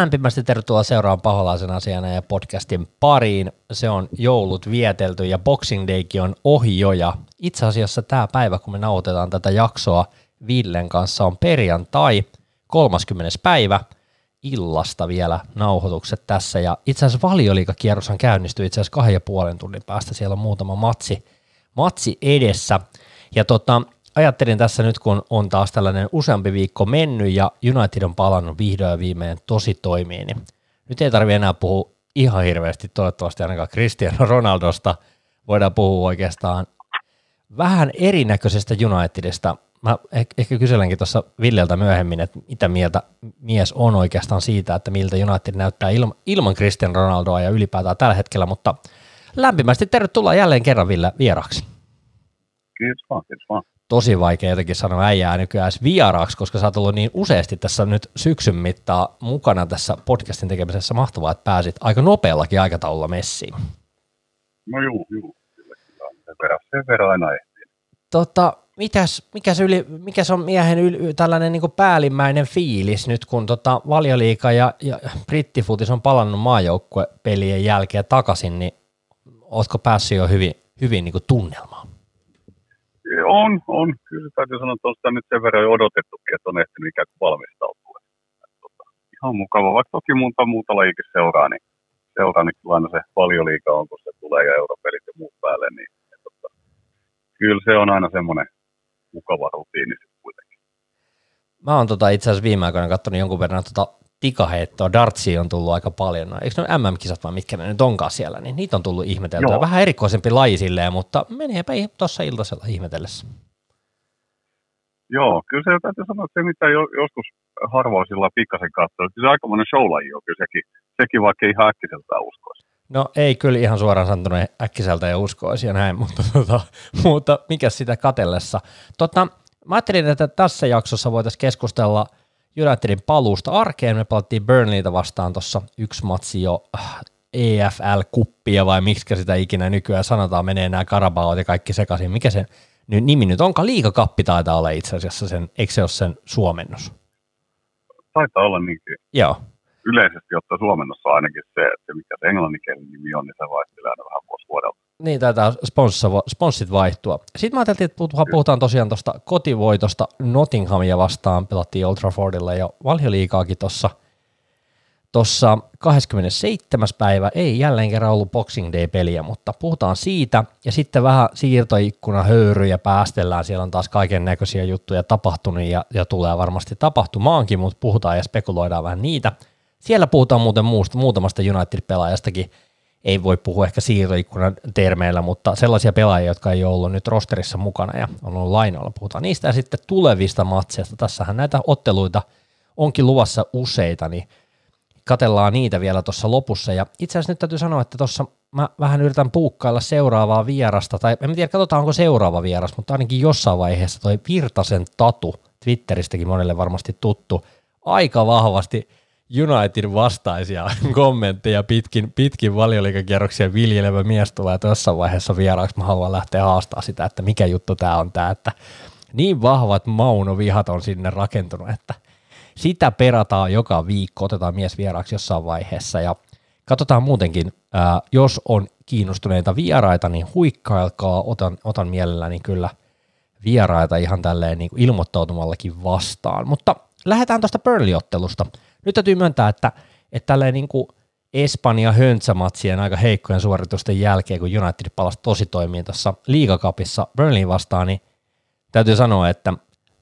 Lämpimästi tervetuloa seuraamaan paholaisen asiana ja podcastin pariin. Se on joulut vietelty ja Boxing Daykin on ohi jo ja itse asiassa tämä päivä, kun me nautetaan tätä jaksoa Villen kanssa, on perjantai 30. päivä illasta vielä nauhoitukset tässä ja itse asiassa valioliikakierroshan käynnistyy itse asiassa kahden ja puolen tunnin päästä. Siellä on muutama matsi, matsi edessä ja tota, ajattelin tässä nyt, kun on taas tällainen useampi viikko mennyt ja United on palannut vihdoin ja viimein tosi toimiin, niin nyt ei tarvitse enää puhua ihan hirveästi, toivottavasti ainakaan Cristiano Ronaldosta. Voidaan puhua oikeastaan vähän erinäköisestä Unitedista. Mä ehkä kyselenkin tuossa Villeltä myöhemmin, että mitä mieltä mies on oikeastaan siitä, että miltä United näyttää ilman, ilman Cristiano Ronaldoa ja ylipäätään tällä hetkellä, mutta lämpimästi tervetuloa jälleen kerran Ville vieraksi. Kiitos vaan, kiitos vaan tosi vaikea jotenkin sanoa äijää nykyään vieraaksi, koska sä oot ollut niin useasti tässä nyt syksyn mittaa mukana tässä podcastin tekemisessä. Mahtavaa, että pääsit aika nopeallakin aikataululla messiin. No juu, juu. Kyllä, kyllä. Sen verran, sen verran aina ehtii. Tota, mitäs, mikäs, yli, mikäs on miehen yli, tällainen niin päällimmäinen fiilis nyt, kun tota valioliika ja, ja brittifutis on palannut maajoukkuepelien jälkeen takaisin, niin ootko päässyt jo hyvin, hyvin niin tunnelmaan? On, on. Kyllä täytyy sanoa, että on sitä nyt sen verran jo odotettukin, että on ehtinyt ikään kuin valmistautua. Tota, ihan mukava, vaikka toki muuta muuta lajikin seuraa, niin seuraa, niin aina se paljon liikaa on, kun se tulee ja europelit ja muut päälle, niin et, tota, kyllä se on aina semmoinen mukava rutiini kuitenkin. Mä oon tota, itse asiassa viime aikoina katsonut jonkun verran tota tikaheittoa, dartsia on tullut aika paljon. No, eikö ne MM-kisat vai mitkä ne nyt onkaan siellä, niin niitä on tullut ihmeteltyä. Joo. Vähän erikoisempi laji silleen, mutta meneepä tuossa iltasella ihmetellessä. Joo, kyllä se täytyy sanoa, että se mitä joskus harvoin sillä pikkasen katsoo, että se aikamoinen showlaji on kyllä sekin, sekin vaikka ihan äkkiseltään uskoisi. No ei kyllä ihan suoraan sanottuna äkkiseltä ja uskoisi ja näin, mutta, tota, mutta mikä sitä katellessa. Tota, mä ajattelin, että tässä jaksossa voitaisiin keskustella – Unitedin paluusta arkeen. Me pelattiin Burnleytä vastaan tuossa yksi matsi jo äh, EFL-kuppia vai miksi sitä ikinä nykyään sanotaan, menee nämä karabaot ja kaikki sekaisin. Mikä sen nimi nyt onkaan? Liikakappi taitaa olla itse asiassa sen, eikö se ole sen suomennus? Taitaa olla niinkin. Joo. Yleisesti ottaa suomennossa ainakin se, että mikä se englanninkielinen nimi on, niin se vaihtelee aina vähän vuosi vuodelta. Niin, taitaa sponssit vaihtua. Sitten mä ajattelin, että puhutaan tosiaan tuosta kotivoitosta Nottinghamia vastaan. Pelattiin Old Traffordilla ja valioliikaakin tuossa Tuossa 27. päivä ei jälleen kerran ollut Boxing Day-peliä, mutta puhutaan siitä ja sitten vähän siirtoikkuna höyryjä päästellään. Siellä on taas kaiken näköisiä juttuja tapahtunut ja, ja tulee varmasti tapahtumaankin, mutta puhutaan ja spekuloidaan vähän niitä. Siellä puhutaan muuten muusta, muutamasta United-pelaajastakin, ei voi puhua ehkä siirtoikkunan termeillä, mutta sellaisia pelaajia, jotka ei ole ollut nyt rosterissa mukana ja on ollut lainoilla, puhutaan niistä ja sitten tulevista matseista. Tässähän näitä otteluita onkin luvassa useita, niin katellaan niitä vielä tuossa lopussa. Ja itse asiassa nyt täytyy sanoa, että tuossa mä vähän yritän puukkailla seuraavaa vierasta, tai en tiedä, katsotaan onko seuraava vieras, mutta ainakin jossain vaiheessa toi Virtasen Tatu, Twitteristäkin monelle varmasti tuttu, aika vahvasti – United vastaisia kommentteja pitkin, pitkin valioliikakierroksia viljelevä mies tulee tuossa vaiheessa vieraaksi. Mä haluan lähteä haastaa sitä, että mikä juttu tämä on tämä, että niin vahvat Mauno-vihat on sinne rakentunut, että sitä perataan joka viikko, otetaan mies vieraaksi jossain vaiheessa. Ja katsotaan muutenkin, ää, jos on kiinnostuneita vieraita, niin huikkailkaa, otan, otan mielelläni kyllä vieraita ihan tälleen niin ilmoittautumallakin vastaan, mutta lähdetään tuosta Burnley-ottelusta – nyt täytyy myöntää, että, että tälleen niin kuin Espanja höntsämatsien aika heikkojen suoritusten jälkeen, kun United palasi tosi toimiin tuossa liigakapissa Burnley vastaan, niin täytyy sanoa, että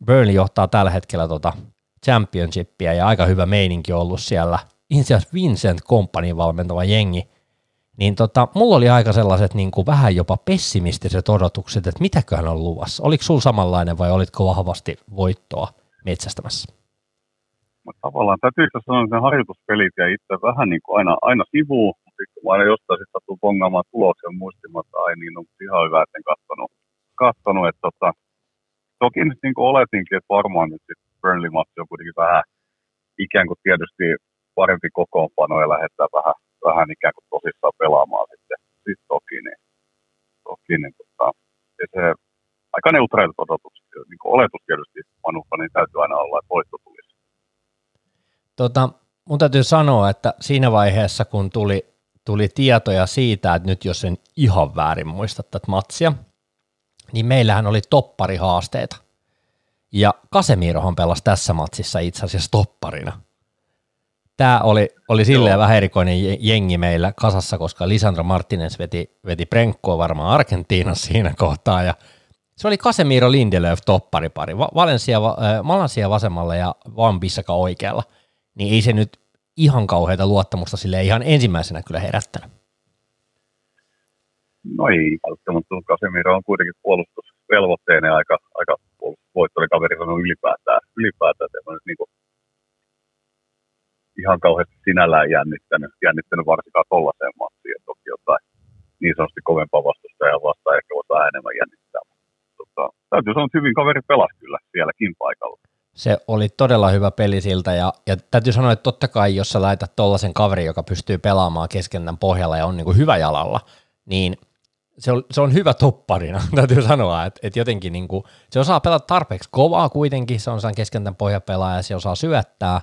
Burnley johtaa tällä hetkellä tota championshipia ja aika hyvä meininki on ollut siellä. Itse asiassa Vincent Company valmentava jengi, niin tota, mulla oli aika sellaiset niin kuin vähän jopa pessimistiset odotukset, että mitäköhän on luvassa. Oliko sulla samanlainen vai olitko vahvasti voittoa metsästämässä? Mutta tavallaan täytyy sanoa, että ne harjoituspelit ja itse vähän niin kuin aina, aina sivuun, mutta sitten kun aina jostain sitten sattuu bongaamaan tuloksen muistimatta, ai niin on ihan hyvä, että en katsonut, katsonut että tota, toki nyt niin kuin oletinkin, että varmaan nyt sitten Burnley-matsi on kuitenkin vähän ikään kuin tietysti parempi kokoonpano ja lähettää vähän, vähän ikään kuin tosissaan pelaamaan sitten, sitten toki, niin, toki niin, tota, ja se aika neutraalit odotukset, niin kuin oletus tietysti Manufa, niin täytyy aina olla, että voitto tulisi Tota, mun täytyy sanoa, että siinä vaiheessa, kun tuli, tuli tietoja siitä, että nyt jos en ihan väärin muista tätä matsia, niin meillähän oli topparihaasteita. Ja Kasemirohan pelasi tässä matsissa itse asiassa topparina. Tämä oli, oli silleen Joo. vähän erikoinen jengi meillä kasassa, koska Lisandro Martinez veti, veti Prenkkoa varmaan Argentiinassa siinä kohtaa, ja se oli Casemiro Lindelöf topparipari, Valencia, äh, Malansia vasemmalla ja Van Bissaka oikealla, niin ei se nyt ihan kauheita luottamusta sille ihan ensimmäisenä kyllä herättänyt. No ei välttämättä, Casemiro on kuitenkin puolustusvelvoitteinen aika, aika puolustusvoittoinen kaveri on ylipäätään, ylipäätään nyt niin ihan kauheasti sinällään jännittänyt, jännittänyt varsinkaan tollaiseen matsiin, että toki jotain niin sanotusti kovempaa vastustajaa vastaan ehkä voisi enemmän jännittää. Tota, täytyy sanoa, että hyvin kaveri pelasi kyllä sielläkin paikalla. Se oli todella hyvä peli siltä ja, ja täytyy sanoa, että totta kai jos sä laitat tollaisen kaverin, joka pystyy pelaamaan keskentän pohjalla ja on niin kuin hyvä jalalla, niin se on, se on hyvä topparina, täytyy sanoa, että, että jotenkin niin kuin, se osaa pelata tarpeeksi kovaa kuitenkin, se on keskentän pohjapelaaja, se osaa syöttää,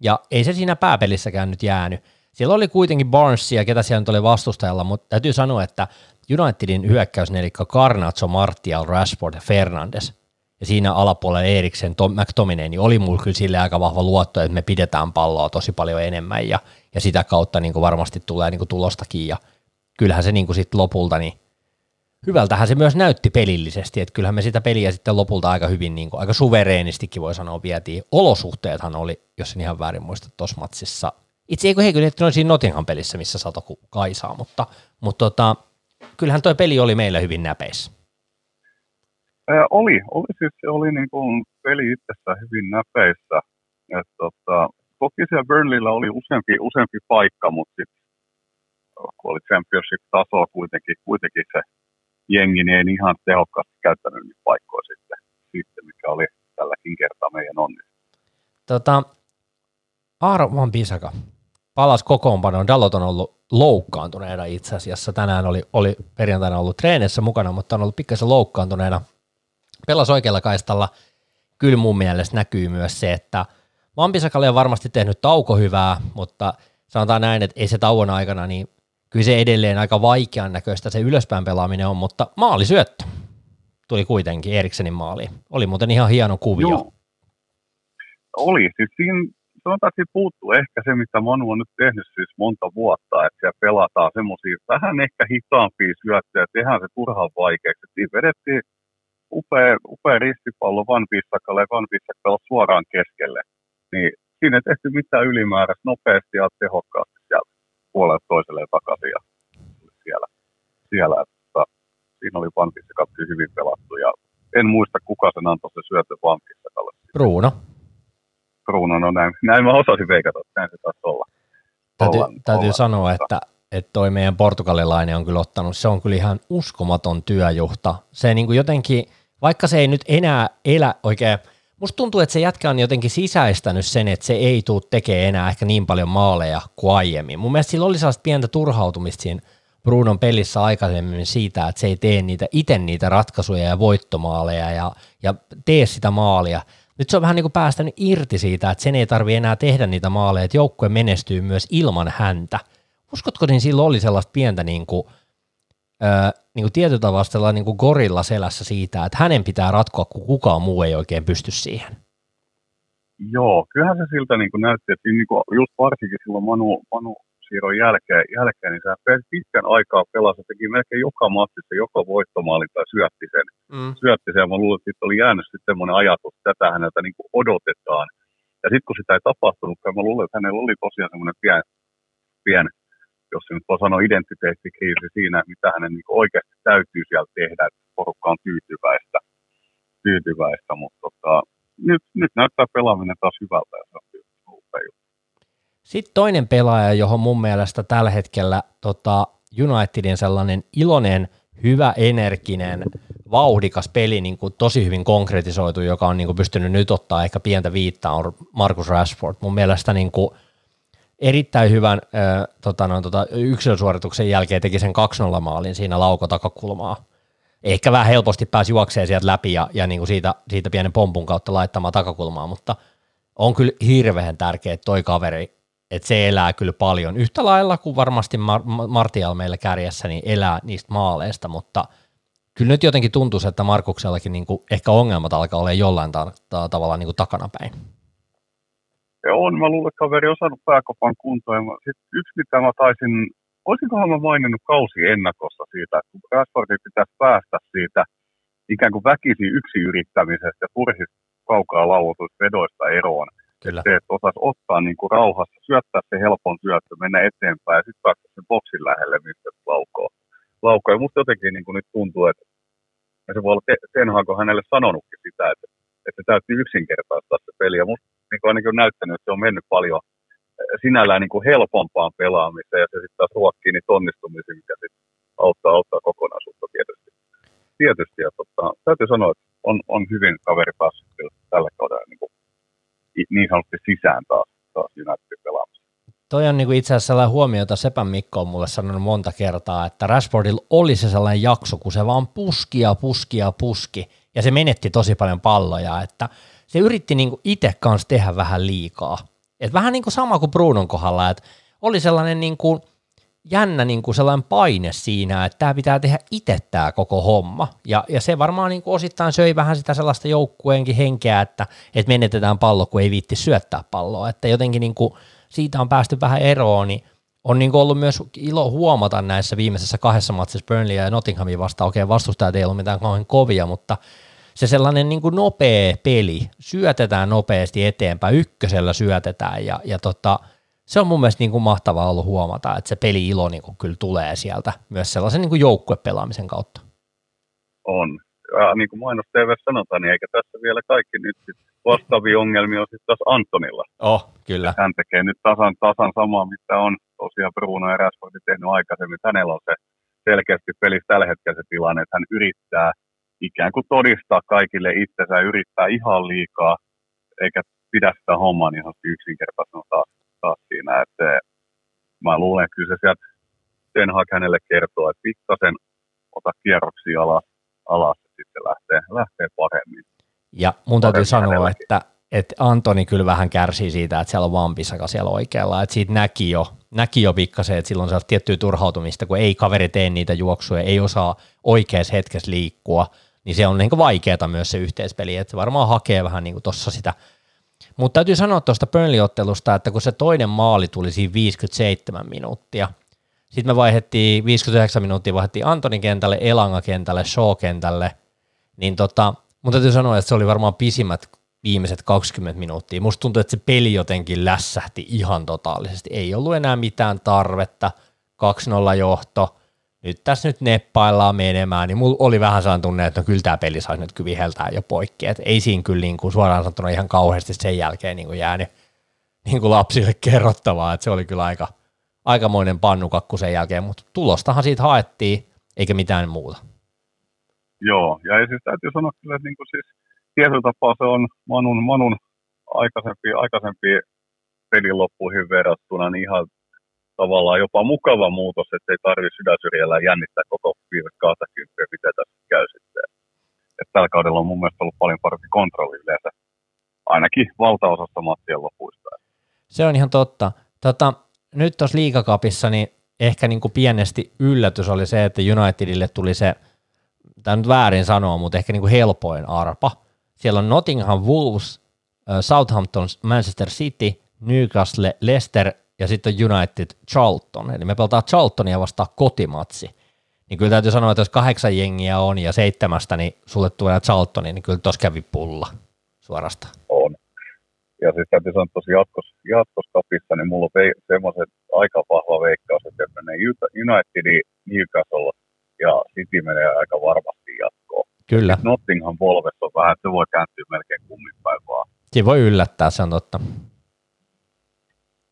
ja ei se siinä pääpelissäkään nyt jäänyt. Siellä oli kuitenkin Barnesia, ketä siellä nyt oli vastustajalla, mutta täytyy sanoa, että Unitedin hyökkäysnelikko Garnacho, Martial, Rashford ja Fernandes, ja siinä alapuolella Eriksen, Tom, McTominay, niin oli mulla kyllä sille aika vahva luotto, että me pidetään palloa tosi paljon enemmän, ja, ja sitä kautta niin kuin varmasti tulee niin kuin tulostakin, ja kyllähän se niin kuin sitten lopulta, niin hyvältähän se myös näytti pelillisesti, että kyllähän me sitä peliä sitten lopulta aika hyvin, niin kuin, aika suvereenistikin voi sanoa, vietiin. Olosuhteethan oli, jos en ihan väärin muista, tuossa matsissa. Itse eikö he kyllä siinä Nottingham pelissä, missä sato Kaisaa, mutta, mutta tota, kyllähän tuo peli oli meillä hyvin näpeissä. Ää, oli, oli siis oli niin kuin peli itsessään hyvin näpeissä. Et, tota, toki siellä Burnleyllä oli useampi, useampi paikka, mutta sitten kun oli championship-tasoa kuitenkin, kuitenkin se jengi niin ei ihan tehokkaasti käyttänyt niitä paikkoja sitten, sitten mikä oli tälläkin kertaa meidän onni. Tota, Aaro Van Pisaka palasi kokoonpanoon. Dalot on ollut loukkaantuneena itse asiassa. Tänään oli, oli perjantaina ollut treenissä mukana, mutta on ollut pikkasen loukkaantuneena. Pelas oikealla kaistalla. Kyllä mun mielestä näkyy myös se, että Pisakalle on varmasti tehnyt tauko hyvää, mutta sanotaan näin, että ei se tauon aikana niin kyllä se edelleen aika vaikean näköistä se ylöspäin pelaaminen on, mutta maalisyöttö tuli kuitenkin Eriksenin maaliin. Oli muuten ihan hieno kuvio. Joo. Oli, siis siinä sanotaan, että puuttuu ehkä se, mitä Manu on nyt tehnyt siis monta vuotta, että siellä pelataan semmoisia vähän ehkä hitaampia syöttöjä, tehdään se turhaan vaikeaksi. Siinä vedettiin upea, upea ristipallo Van Bissakalle ja Van Bissaka suoraan keskelle. Niin siinä ei tehty mitään ylimääräistä nopeasti ja tehokkaasti sieltä puolelle toiselle takaisin ja siellä, siellä että siinä oli pankissa katsi hyvin pelattu ja en muista kuka sen antoi se syötö pankissa. Bruno. Bruno, no näin, näin mä osasin veikata, että näin se taisi olla. Täytyy, olla, täytyy olla, sanoa, että, että toi meidän portugalilainen on kyllä ottanut, se on kyllä ihan uskomaton työjuhta. Se niin kuin jotenkin, vaikka se ei nyt enää elä oikein Musta tuntuu, että se jätkä on jotenkin sisäistänyt sen, että se ei tule tekemään enää ehkä niin paljon maaleja kuin aiemmin. Mun mielestä sillä oli sellaista pientä turhautumista siinä Brunon pelissä aikaisemmin siitä, että se ei tee niitä itse niitä ratkaisuja ja voittomaaleja ja, ja tee sitä maalia. Nyt se on vähän niin kuin päästänyt irti siitä, että sen ei tarvi enää tehdä niitä maaleja, että joukkue menestyy myös ilman häntä. Uskotko, niin silloin oli sellaista pientä niin kuin – niin kuin tietyllä tavalla niin kuin gorilla selässä siitä, että hänen pitää ratkoa, kun kukaan muu ei oikein pysty siihen. Joo, kyllähän se siltä niin kuin näytti, että niin kuin just varsinkin silloin Manu, Manu siirron jälkeen, jälkeen, niin se pitkän aikaa pelasi, teki melkein joka matsissa, joka voittomaali tai syötti sen. Mm. Syötti sen ja mä luulen, että oli jäänyt sitten semmoinen ajatus, että tätä häneltä niin kuin odotetaan. Ja sitten kun sitä ei tapahtunut, mä luulen, että hänellä oli tosiaan semmoinen pien, pien jos se nyt voi sanoa identiteettikriisi siinä, mitä hänen niin oikeasti täytyy siellä tehdä, että porukka on tyytyväistä, tyytyväistä mutta tota, nyt, nyt näyttää pelaaminen taas hyvältä ja se on Sitten toinen pelaaja, johon mun mielestä tällä hetkellä tota, Unitedin sellainen iloinen, hyvä, energinen, vauhdikas peli niin kuin tosi hyvin konkretisoitu, joka on niin kuin pystynyt nyt ottaa ehkä pientä viittaa, on Marcus Rashford. Mun mielestä niin kuin, erittäin hyvän äh, tota, no, tota, yksilösuorituksen jälkeen teki sen 2-0 maalin siinä laukotakakulmaa. Ehkä vähän helposti pääsi juokseen sieltä läpi ja, ja niin kuin siitä, siitä pienen pompun kautta laittamaan takakulmaa, mutta on kyllä hirveän tärkeää, että toi kaveri että se elää kyllä paljon. Yhtä lailla kuin varmasti Mar- Martial meillä kärjessä, niin elää niistä maaleista, mutta kyllä nyt jotenkin tuntuu, että Markuksellakin niin kuin ehkä ongelmat alkaa olla jollain ta- ta- tavalla niin kuin takanapäin. Ja on, mä luulen, että kaveri on saanut pääkopan kuntoon. Sitten yksi, mitä mä taisin, olisinkohan mä maininnut kausi ennakossa siitä, että kun Rashfordin pitäisi päästä siitä ikään kuin väkisi yksi yrittämisestä ja turhista kaukaa lauotuista vedoista eroon, Kyllä. Se, että osaisi ottaa niin kuin rauhassa, syöttää se helpon syöttö, mennä eteenpäin ja sitten päästä sen boksin lähelle, mistä laukoo. laukoo. Ja musta jotenkin niin kuin nyt tuntuu, että ja se voi olla Tenhaako hänelle sanonutkin sitä, että, että se täytyy yksinkertaistaa se peli. Ja musta niin kuin ainakin on näyttänyt, että se on mennyt paljon eh, sinällään niin kuin helpompaan pelaamiseen ja se sitten taas ruokkii niitä onnistumisia, mikä sitten auttaa, auttaa kokonaisuutta tietysti. Tietysti, ja totta, täytyy sanoa, että on, on hyvin kaveri päässyt tällä kaudella niin kuin niin sanotusti sisään taas, taas Unitedin pelaamista. Toi on niinku itse asiassa sellainen huomio, jota Sepän Mikko on mulle sanonut monta kertaa, että Rashfordilla oli se sellainen jakso, kun se vaan puski ja puski ja puski, ja se menetti tosi paljon palloja, että se yritti niinku itse kanssa tehdä vähän liikaa. Et vähän niin kuin sama kuin Brunon kohdalla, että oli sellainen niinku jännä niin kuin sellainen paine siinä, että tämä pitää tehdä itse tämä koko homma. Ja, ja se varmaan niin kuin osittain söi vähän sitä sellaista joukkueenkin henkeä, että, että menetetään pallo, kun ei viitti syöttää palloa. Että jotenkin niin kuin siitä on päästy vähän eroon, niin on niin ollut myös ilo huomata näissä viimeisessä kahdessa matsissa Burnley ja Nottinghamin vastaan. Okei, vastustajat ei ollut mitään kauhean kovia, mutta se sellainen niin kuin nopea peli, syötetään nopeasti eteenpäin, ykkösellä syötetään ja, ja tota, se on mun mielestä niin kuin mahtavaa ollut huomata, että se peli-ilo niin kuin kyllä tulee sieltä myös sellaisen niin kuin joukkuepelaamisen kautta. On. Ja niin kuin mainos TV sanotaan, niin eikä tässä vielä kaikki nyt vastaavia ongelmia on sitten taas Antonilla. Oh, kyllä. Hän tekee nyt tasan, tasan samaa, mitä on tosiaan Bruno ja Rashford tehnyt aikaisemmin. Hänellä on se selkeästi pelissä tällä hetkellä se tilanne, että hän yrittää ikään kuin todistaa kaikille itsensä, yrittää ihan liikaa, eikä pidä sitä hommaa niin yksinkertaisena taas taas siinä, että mä luulen, että kyllä se sieltä Ten Hag hänelle kertoo, että pikkasen ota kierroksia alas, alas ja sitten lähtee, lähtee paremmin. Ja mun täytyy sanoa, että, että Antoni kyllä vähän kärsii siitä, että siellä on vampisaka siellä oikealla, että siitä näki jo, näki jo pikkasen, että silloin on tiettyä turhautumista, kun ei kaveri tee niitä juoksuja, ei osaa oikeassa hetkessä liikkua, niin se on niin vaikeaa myös se yhteispeli, että se varmaan hakee vähän niin tuossa sitä mutta täytyy sanoa tuosta Burnley-ottelusta, että kun se toinen maali tuli siinä 57 minuuttia, sitten me vaihdettiin 59 minuuttia, vaihdettiin Antonin kentälle, Elanga kentälle, Shaw kentälle, niin tota, mun täytyy sanoa, että se oli varmaan pisimmät viimeiset 20 minuuttia. Musta tuntuu, että se peli jotenkin lässähti ihan totaalisesti. Ei ollut enää mitään tarvetta, 2-0 johto, nyt tässä nyt neppaillaan menemään, niin mulla oli vähän sellainen tunne, että no kyllä tämä peli saisi nyt viheltää jo poikki, että ei siinä kyllä niin kuin suoraan sanottuna ihan kauheasti sen jälkeen niin kuin jäänyt niin kuin lapsille kerrottavaa, että se oli kyllä aika, aikamoinen pannukakku sen jälkeen, mutta tulostahan siitä haettiin, eikä mitään muuta. Joo, ja siis täytyy sanoa kyllä, että niin kuin siis tietyllä tapaa se on Manun, Manun aikaisempi, aikaisempi pelin loppuihin verrattuna niin ihan tavallaan jopa mukava muutos, että ei tarvitse sydänsyrjällä jännittää koko viimeistä 20, mitä tässä käy sitten. Että tällä kaudella on mun mielestä ollut paljon parempi kontrolli yleensä, ainakin valtaosassa matsien lopuista. Se on ihan totta. Tota, nyt tuossa liikakapissa niin ehkä niin kuin pienesti yllätys oli se, että Unitedille tuli se, tämä nyt väärin sanoa, mutta ehkä niin kuin helpoin arpa. Siellä on Nottingham Wolves, Southampton, Manchester City, Newcastle, Leicester ja sitten United Charlton, eli me pelataan Charltonia vastaan kotimatsi, niin kyllä täytyy sanoa, että jos kahdeksan jengiä on ja seitsemästä, niin sulle tulee Charltoni, niin kyllä tuossa kävi pulla suorasta. On. Ja siis täytyy sanoa, että tosi jatkos, jatkoskapissa, niin mulla on semmoiset aika vahva veikkaus, että menee United, Newcastle ja City menee aika varmasti jatkoon. Kyllä. Nottingham Wolves on vähän, se voi kääntyä melkein kummin päin vaan. Siinä voi yllättää, se on totta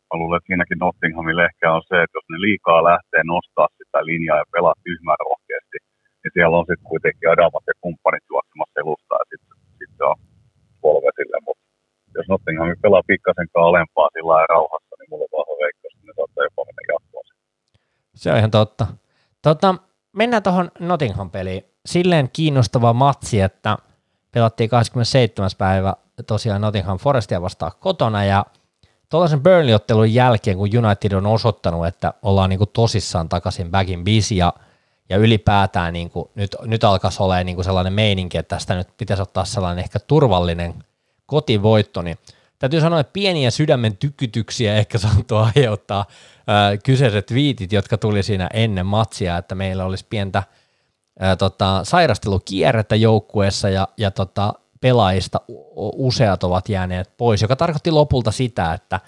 mä luulen, että siinäkin Nottinghamin ehkä on se, että jos ne liikaa lähtee nostaa sitä linjaa ja pelaa tyhmän rohkeasti, niin siellä on sitten kuitenkin Adamat ja kumppanit juoksemassa selusta ja sitten sit se on polvesille. Mutta jos Nottingham pelaa pikkasenkaan alempaa sillä lailla rauhassa, niin mulla on vahva veikkaus, että ne saattaa jopa mennä jatkoon. Se on ihan totta. Tota, mennään tuohon Nottingham-peliin. Silleen kiinnostava matsi, että pelattiin 27. päivä tosiaan Nottingham Forestia vastaan kotona ja tuollaisen Burnley-ottelun jälkeen, kun United on osoittanut, että ollaan niin kuin tosissaan takaisin back in busy ja, ja ylipäätään niin kuin, nyt, nyt alkaisi olla niin kuin sellainen meininki, että tästä nyt pitäisi ottaa sellainen ehkä turvallinen kotivoitto, niin täytyy sanoa, että pieniä sydämen tykytyksiä ehkä saattoi aiheuttaa ää, kyseiset viitit, jotka tuli siinä ennen matsia, että meillä olisi pientä ää, tota, sairastelukierrettä joukkueessa ja, ja tota, pelaajista useat ovat jääneet pois, joka tarkoitti lopulta sitä, että,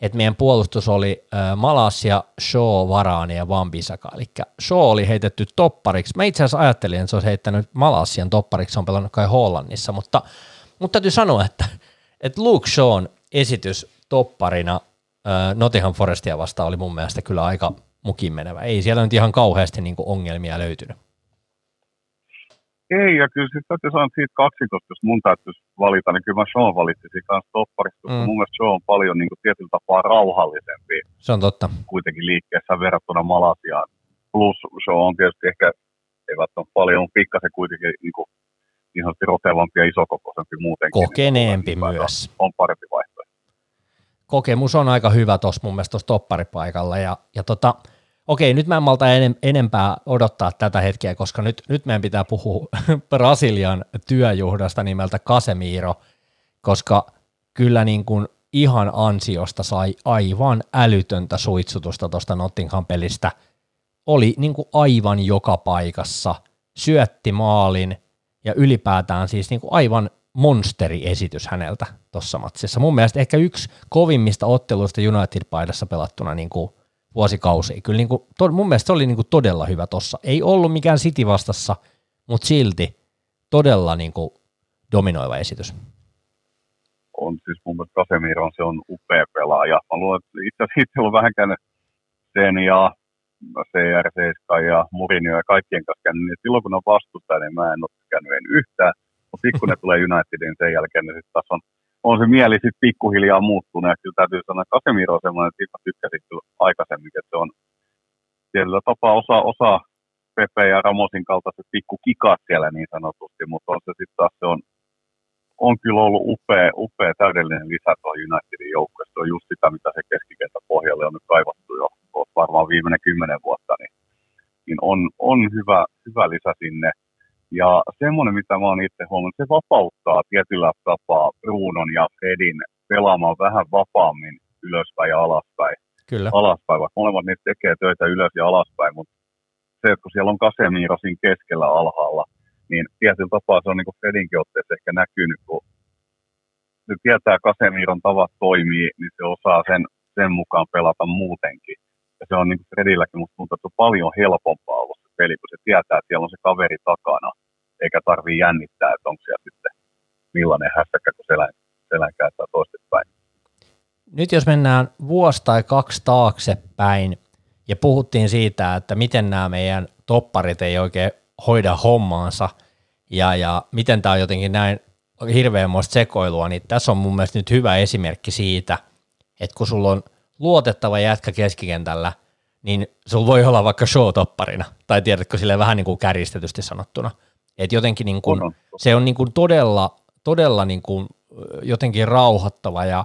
että meidän puolustus oli Malasia, Shaw, Varaani ja Vambisaka, eli Shaw oli heitetty toppariksi. Mä itse asiassa ajattelin, että se olisi heittänyt Malasian toppariksi, se on pelannut kai Hollannissa, mutta, mutta täytyy sanoa, että, että Luke Shawn esitys topparina Nottingham Forestia vastaan oli mun mielestä kyllä aika mukin menevä. Ei siellä nyt ihan kauheasti niin ongelmia löytynyt. Ei, ja kyllä sitten täytyy sanoa, että siitä kaksikosta, jos mun täytyisi valita, niin kyllä mä Sean valitsisin kanssa topparista, koska mm. mun mielestä Sean on paljon niin kuin, tietyllä tapaa rauhallisempi. Se on totta. Kuitenkin liikkeessä verrattuna Malasiaan. Plus Sean on tietysti ehkä, ei välttämättä paljon, mutta pikkasen kuitenkin niin kuin, niin sanotusti rotevampi ja isokokoisempi muutenkin. Kokeneempi niin, myös. On parempi vaihtoehto. Kokemus on aika hyvä tuossa mun mielestä tuossa topparipaikalla, ja, ja tota, Okei, nyt mä en malta enempää odottaa tätä hetkeä, koska nyt, nyt meidän pitää puhua Brasilian työjuhdasta nimeltä Casemiro, koska kyllä niin kuin ihan ansiosta sai aivan älytöntä suitsutusta tuosta Nottingham-pelistä. Oli niin kuin aivan joka paikassa, syötti maalin ja ylipäätään siis niin kuin aivan monsteriesitys häneltä tuossa matsissa. Mun mielestä ehkä yksi kovimmista otteluista United-paidassa pelattuna niin kuin vuosikausia. Kyllä niin kuin, to, mun mielestä se oli niin kuin todella hyvä tossa. Ei ollut mikään City vastassa, mutta silti todella niin kuin dominoiva esitys. On siis mun mielestä Casemiro, se on upea pelaaja. Mä luulen, että itse asiassa on vähän käynyt sen ja CR7 ja Mourinho ja kaikkien kanssa käynyt, niin silloin kun on vastustaja, niin mä en ole käynyt en yhtään. Mutta sitten kun ne tulee Unitedin sen jälkeen, niin sitten taas on on se mieli sitten pikkuhiljaa muuttunut. Ja kyllä täytyy sanoa, että Casemiro on semmoinen, että mä tykkäsin kyllä aikaisemmin, että se on tietyllä tapaa osa, osa Pepe ja Ramosin kaltaiset pikkukikat siellä niin sanotusti, mutta on se sitten taas se on, on kyllä ollut upea, upea täydellinen lisä tuo Unitedin joukkueessa. Se on just sitä, mitä se keskikentän pohjalle on nyt kaivattu jo varmaan viimeinen kymmenen vuotta, niin, niin on, on hyvä, hyvä lisä sinne. Ja semmoinen, mitä mä oon itse huomannut, se vapauttaa tietyllä tapaa Brunon ja Fredin pelaamaan vähän vapaammin ylöspäin ja alaspäin. Kyllä. Alaspäin, vaikka molemmat niitä tekee töitä ylös ja alaspäin, mutta se, että kun siellä on Casemiro siinä keskellä alhaalla, niin tietyllä tapaa se on niin kuin Fredinkin otteessa ehkä näkynyt, kun se tietää Casemiron tavat toimii, niin se osaa sen, sen mukaan pelata muutenkin. Ja se on niin kuin Fredilläkin, mutta tuntuu, että se on paljon helpompaa ollut peli, kun se tietää, että siellä on se kaveri takana eikä tarvii jännittää, että onko siellä sitten millainen hässäkkä, kun selän, selän käyttää toistepäin. Nyt jos mennään vuosi tai kaksi taaksepäin ja puhuttiin siitä, että miten nämä meidän topparit ei oikein hoida hommaansa ja, ja miten tämä on jotenkin näin hirveän muista sekoilua, niin tässä on mun mielestä nyt hyvä esimerkki siitä, että kun sulla on luotettava jätkä keskikentällä, niin sulla voi olla vaikka show-topparina, tai tiedätkö sille vähän niin kuin kärjistetysti sanottuna – et jotenkin niin kuin, se on niin kuin todella, todella niin kuin jotenkin rauhoittava ja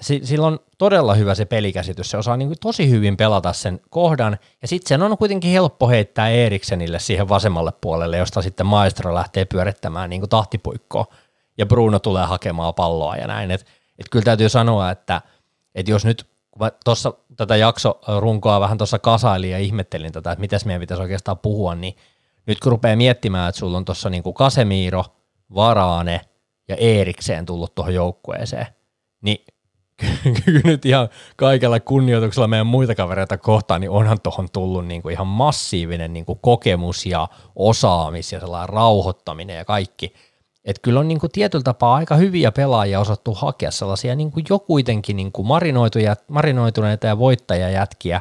sillä on todella hyvä se pelikäsitys. Se osaa niin kuin tosi hyvin pelata sen kohdan ja sitten sen on kuitenkin helppo heittää Eriksenille siihen vasemmalle puolelle, josta sitten maestro lähtee pyörittämään niin kuin tahtipuikkoa ja Bruno tulee hakemaan palloa ja näin. Et, et kyllä täytyy sanoa, että et jos nyt tuossa tätä jakso runkoa vähän tuossa kasailin ja ihmettelin tätä, että miten meidän pitäisi oikeastaan puhua, niin nyt kun rupeaa miettimään, että sulla on tuossa niinku Kasemiro, Varaane ja Eerikseen tullut tuohon joukkueeseen, niin kyllä nyt ihan kaikella kunnioituksella meidän muita kavereita kohtaan, niin onhan tuohon tullut niinku ihan massiivinen niinku kokemus ja osaamis ja sellainen rauhoittaminen ja kaikki. Että kyllä on niinku tietyllä tapaa aika hyviä pelaajia osattu hakea sellaisia niinku jo kuitenkin niinku marinoituja, marinoituneita ja voittajajätkiä.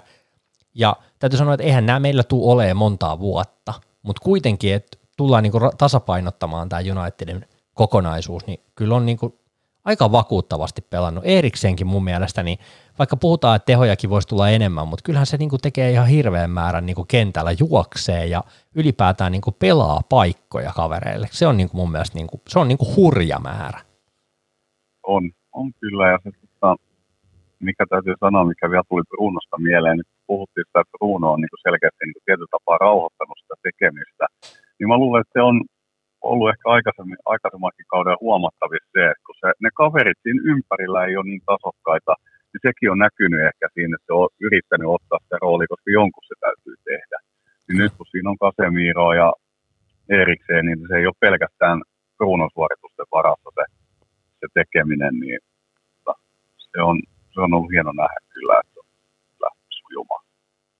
Ja täytyy sanoa, että eihän nämä meillä tule olemaan montaa vuotta – mutta kuitenkin, että tullaan niinku tasapainottamaan tämä Unitedin kokonaisuus, niin kyllä on niinku aika vakuuttavasti pelannut. Eriksenkin mun mielestä, niin vaikka puhutaan, että tehojakin voisi tulla enemmän, mutta kyllähän se niinku tekee ihan hirveän määrän niinku kentällä juoksee ja ylipäätään niinku pelaa paikkoja kavereille. Se on niinku mun mielestä niinku, se on niinku hurja määrä. On, on kyllä. Ja se, tota, mikä täytyy sanoa, mikä vielä tuli Brunosta mieleen, niin puhuttiin sitä, että Bruno on niin kuin selkeästi niin kuin tietyllä tapaa rauhoittanut sitä tekemistä, niin mä luulen, että se on ollut ehkä aikaisemmin, aikaisemmankin kauden huomattavissa se, että kun se, ne kaverit siinä ympärillä ei ole niin tasokkaita, niin sekin on näkynyt ehkä siinä, että se on yrittänyt ottaa sitä rooli, koska jonkun se täytyy tehdä. Niin nyt kun siinä on Casemiro ja erikseen, niin se ei ole pelkästään Brunon suoritusten varassa se, se tekeminen, niin se on, se on ollut hieno nähdä kyllä, että se on sujumaan.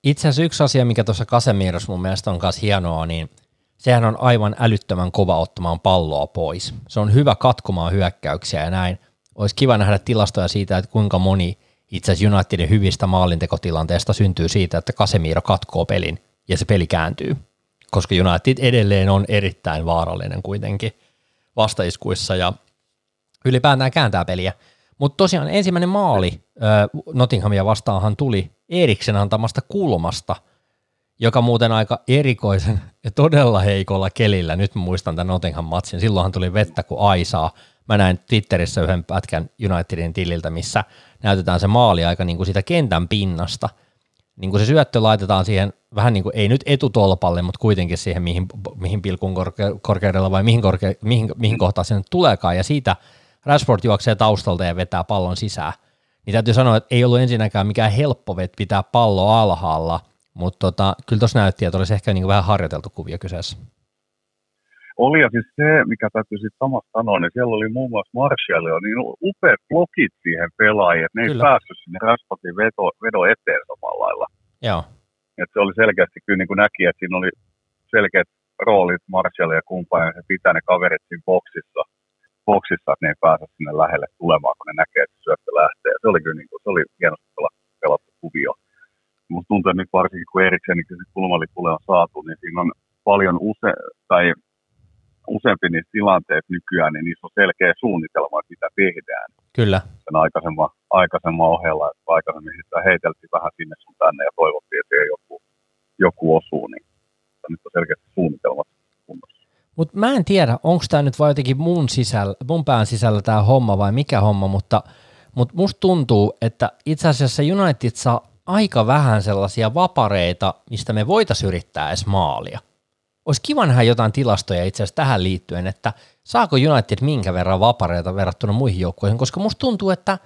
Itse asiassa yksi asia, mikä tuossa Kasemiros mun mielestä on myös hienoa, niin sehän on aivan älyttömän kova ottamaan palloa pois. Se on hyvä katkomaan hyökkäyksiä ja näin. Olisi kiva nähdä tilastoja siitä, että kuinka moni itse asiassa Unitedin hyvistä maalintekotilanteesta syntyy siitä, että Casemiro katkoo pelin ja se peli kääntyy. Koska United edelleen on erittäin vaarallinen kuitenkin vastaiskuissa ja ylipäätään kääntää peliä. Mutta tosiaan ensimmäinen maali Nottinghamia vastaanhan tuli Eriksen antamasta kulmasta, joka muuten aika erikoisen ja todella heikolla kelillä. Nyt mä muistan tämän Nottingham-matsin. Silloinhan tuli vettä kuin aisaa. Mä näin Twitterissä yhden pätkän Unitedin tililtä, missä näytetään se maali aika niin kuin siitä kentän pinnasta. Niin kuin se syöttö laitetaan siihen vähän niin kuin, ei nyt etutolpalle, mutta kuitenkin siihen, mihin, mihin pilkun korke- korkeudella vai mihin, korke- mihin, mihin kohtaan nyt tuleekaan. Ja siitä – Rashford juoksee taustalta ja vetää pallon sisään, niin täytyy sanoa, että ei ollut ensinnäkään mikään helppo pitää pallo alhaalla, mutta tota, kyllä tuossa näytti, että olisi ehkä niin vähän harjoiteltu kuvia kyseessä. Oli ja siis se, mikä täytyy sitten samassa sanoa, niin siellä oli muun muassa Marshall, niin upeat blokit siihen pelaajiin, että ne kyllä. ei päässyt sinne Rashfordin veto, vedo eteen samalla lailla. Joo. Et se oli selkeästi kyllä niin kuin näki, että siinä oli selkeät roolit Marshall ja kumppanin, ja se pitää ne kaverit siinä boksissa – boksissa, että ne ei pääse sinne lähelle tulemaan, kun ne näkee, että syöttö lähtee. Ja se oli kyllä niin kuin, se oli hienosti pelattu kuvio. Musta tuntuu, että nyt varsinkin kun Eriksenin se kulmalipulle on saatu, niin siinä on paljon use, tai useampi niissä tilanteissa nykyään, niin niissä on selkeä suunnitelma, että mitä tehdään. Kyllä. Sen aikaisemman, aikaisemman ohella, että aikaisemmin sitä heiteltiin vähän sinne sun tänne ja toivottiin, että joku, joku osuu, niin nyt on selkeästi suunnitelmat kunnossa. Mutta mä en tiedä, onko tämä nyt vain jotenkin mun, sisällä, mun pään sisällä tämä homma vai mikä homma, mutta, mutta musta tuntuu, että itse asiassa United saa aika vähän sellaisia vapareita, mistä me voitaisiin yrittää edes maalia. Olisi kiva nähdä jotain tilastoja itse asiassa tähän liittyen, että saako United minkä verran vapareita verrattuna muihin joukkoihin, koska musta tuntuu, että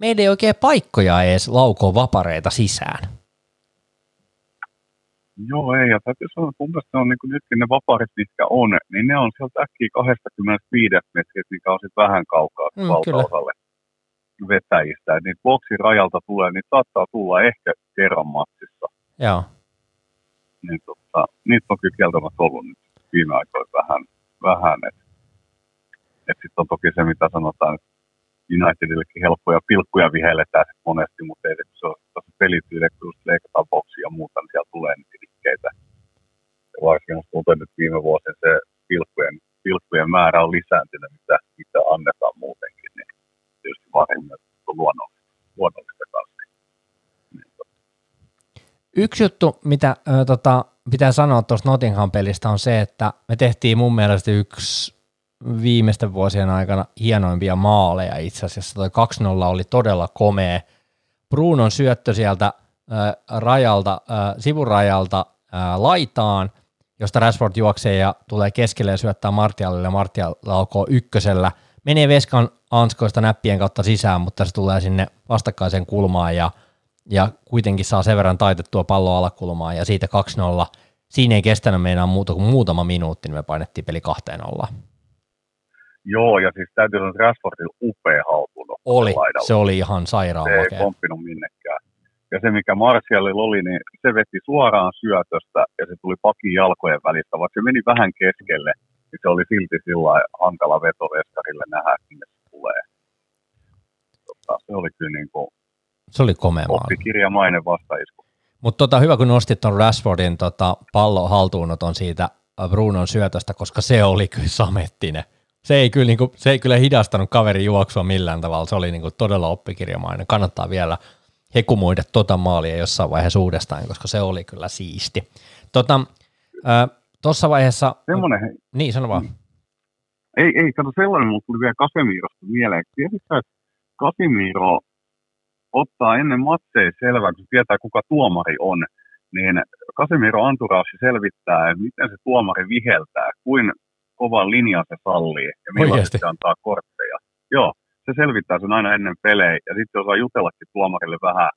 meidän ei oikein paikkoja edes laukoa vapareita sisään. Joo, ei. Ja täytyy sanoa, että mun mielestä on niin kuin nytkin ne vapaarit, mitkä on, niin ne on sieltä äkkiä 25 metriä, mikä on sitten vähän kaukaa mm, valtaosalle kyllä. Vetäjistä. Et niitä boksin rajalta tulee, niin saattaa tulla ehkä kerran matsissa. Joo. Niin, tota, niitä on kyllä kieltämättä ollut nyt viime aikoina vähän, vähän että et sitten on toki se, mitä sanotaan, että Unitedillekin helppoja pilkkuja vihelletään monesti, mutta ei se, se, se pelityyde, kun leikataan boksia ja muuta, niin siellä tulee niitä rikkeitä. Ja varsinkin tuntuu, että viime vuosina se pilkkujen, pilkkujen määrä on lisääntynyt, mitä, mitä niin tietysti on luonnollista, luonnollista. Niin, Yksi juttu, mitä äh, tota, pitää sanoa tuosta Nottingham-pelistä on se, että me tehtiin mun mielestä yksi viimeisten vuosien aikana hienoimpia maaleja itse asiassa. Toi 2-0 oli todella komea. Brunon syöttö sieltä äh, rajalta, äh, sivurajalta äh, laitaan, josta Rashford juoksee ja tulee keskelle ja syöttää Martialille. Martial laukoo ykkösellä. Menee Veskan anskoista näppien kautta sisään, mutta se tulee sinne vastakkaiseen kulmaan ja, ja kuitenkin saa sen verran taitettua palloa alakulmaan ja siitä 2-0. Siinä ei kestänyt meidän muuta kuin muutama minuutti, niin me painettiin peli kahteen ollaan. Joo, ja siis täytyy sanoa, että Rashfordilla upea haltuunotto. Oli, se oli ihan sairaan Se ei komppinut minnekään. Ja se, mikä Martialilla oli, niin se veti suoraan syötöstä ja se tuli pakin jalkojen välistä, vaikka se meni vähän keskelle, niin se oli silti sillä hankala veto veskarille nähdä, minne se tulee. Tota, se oli kyllä niin kuin se oli komea Oppikirjamainen vastaisku. Mutta tota, hyvä, kun nostit tuon Rashfordin tota, pallo haltuunoton siitä Brunon syötöstä, koska se oli kyllä samettinen se ei, kyllä, niin kuin, se ei kyllä hidastanut kaverin juoksua millään tavalla, se oli niin kuin todella oppikirjamainen. Kannattaa vielä hekumuida tota maalia jossain vaiheessa uudestaan, koska se oli kyllä siisti. Tuossa vaiheessa... Semmoinen... Niin, sano vaan. Ei, ei, kato sellainen, mutta tuli vielä Kasemirosta mieleen. Tiedätkö, että Kasemiro ottaa ennen matseja selvää, kun tietää kuka tuomari on, niin Casemiro Anturaassi selvittää, miten se tuomari viheltää, kuin kovan linjan se sallii ja milloin se antaa kortteja. Joo, se selvittää sen aina ennen pelejä ja sitten osaa jutellakin tuomarille vähän,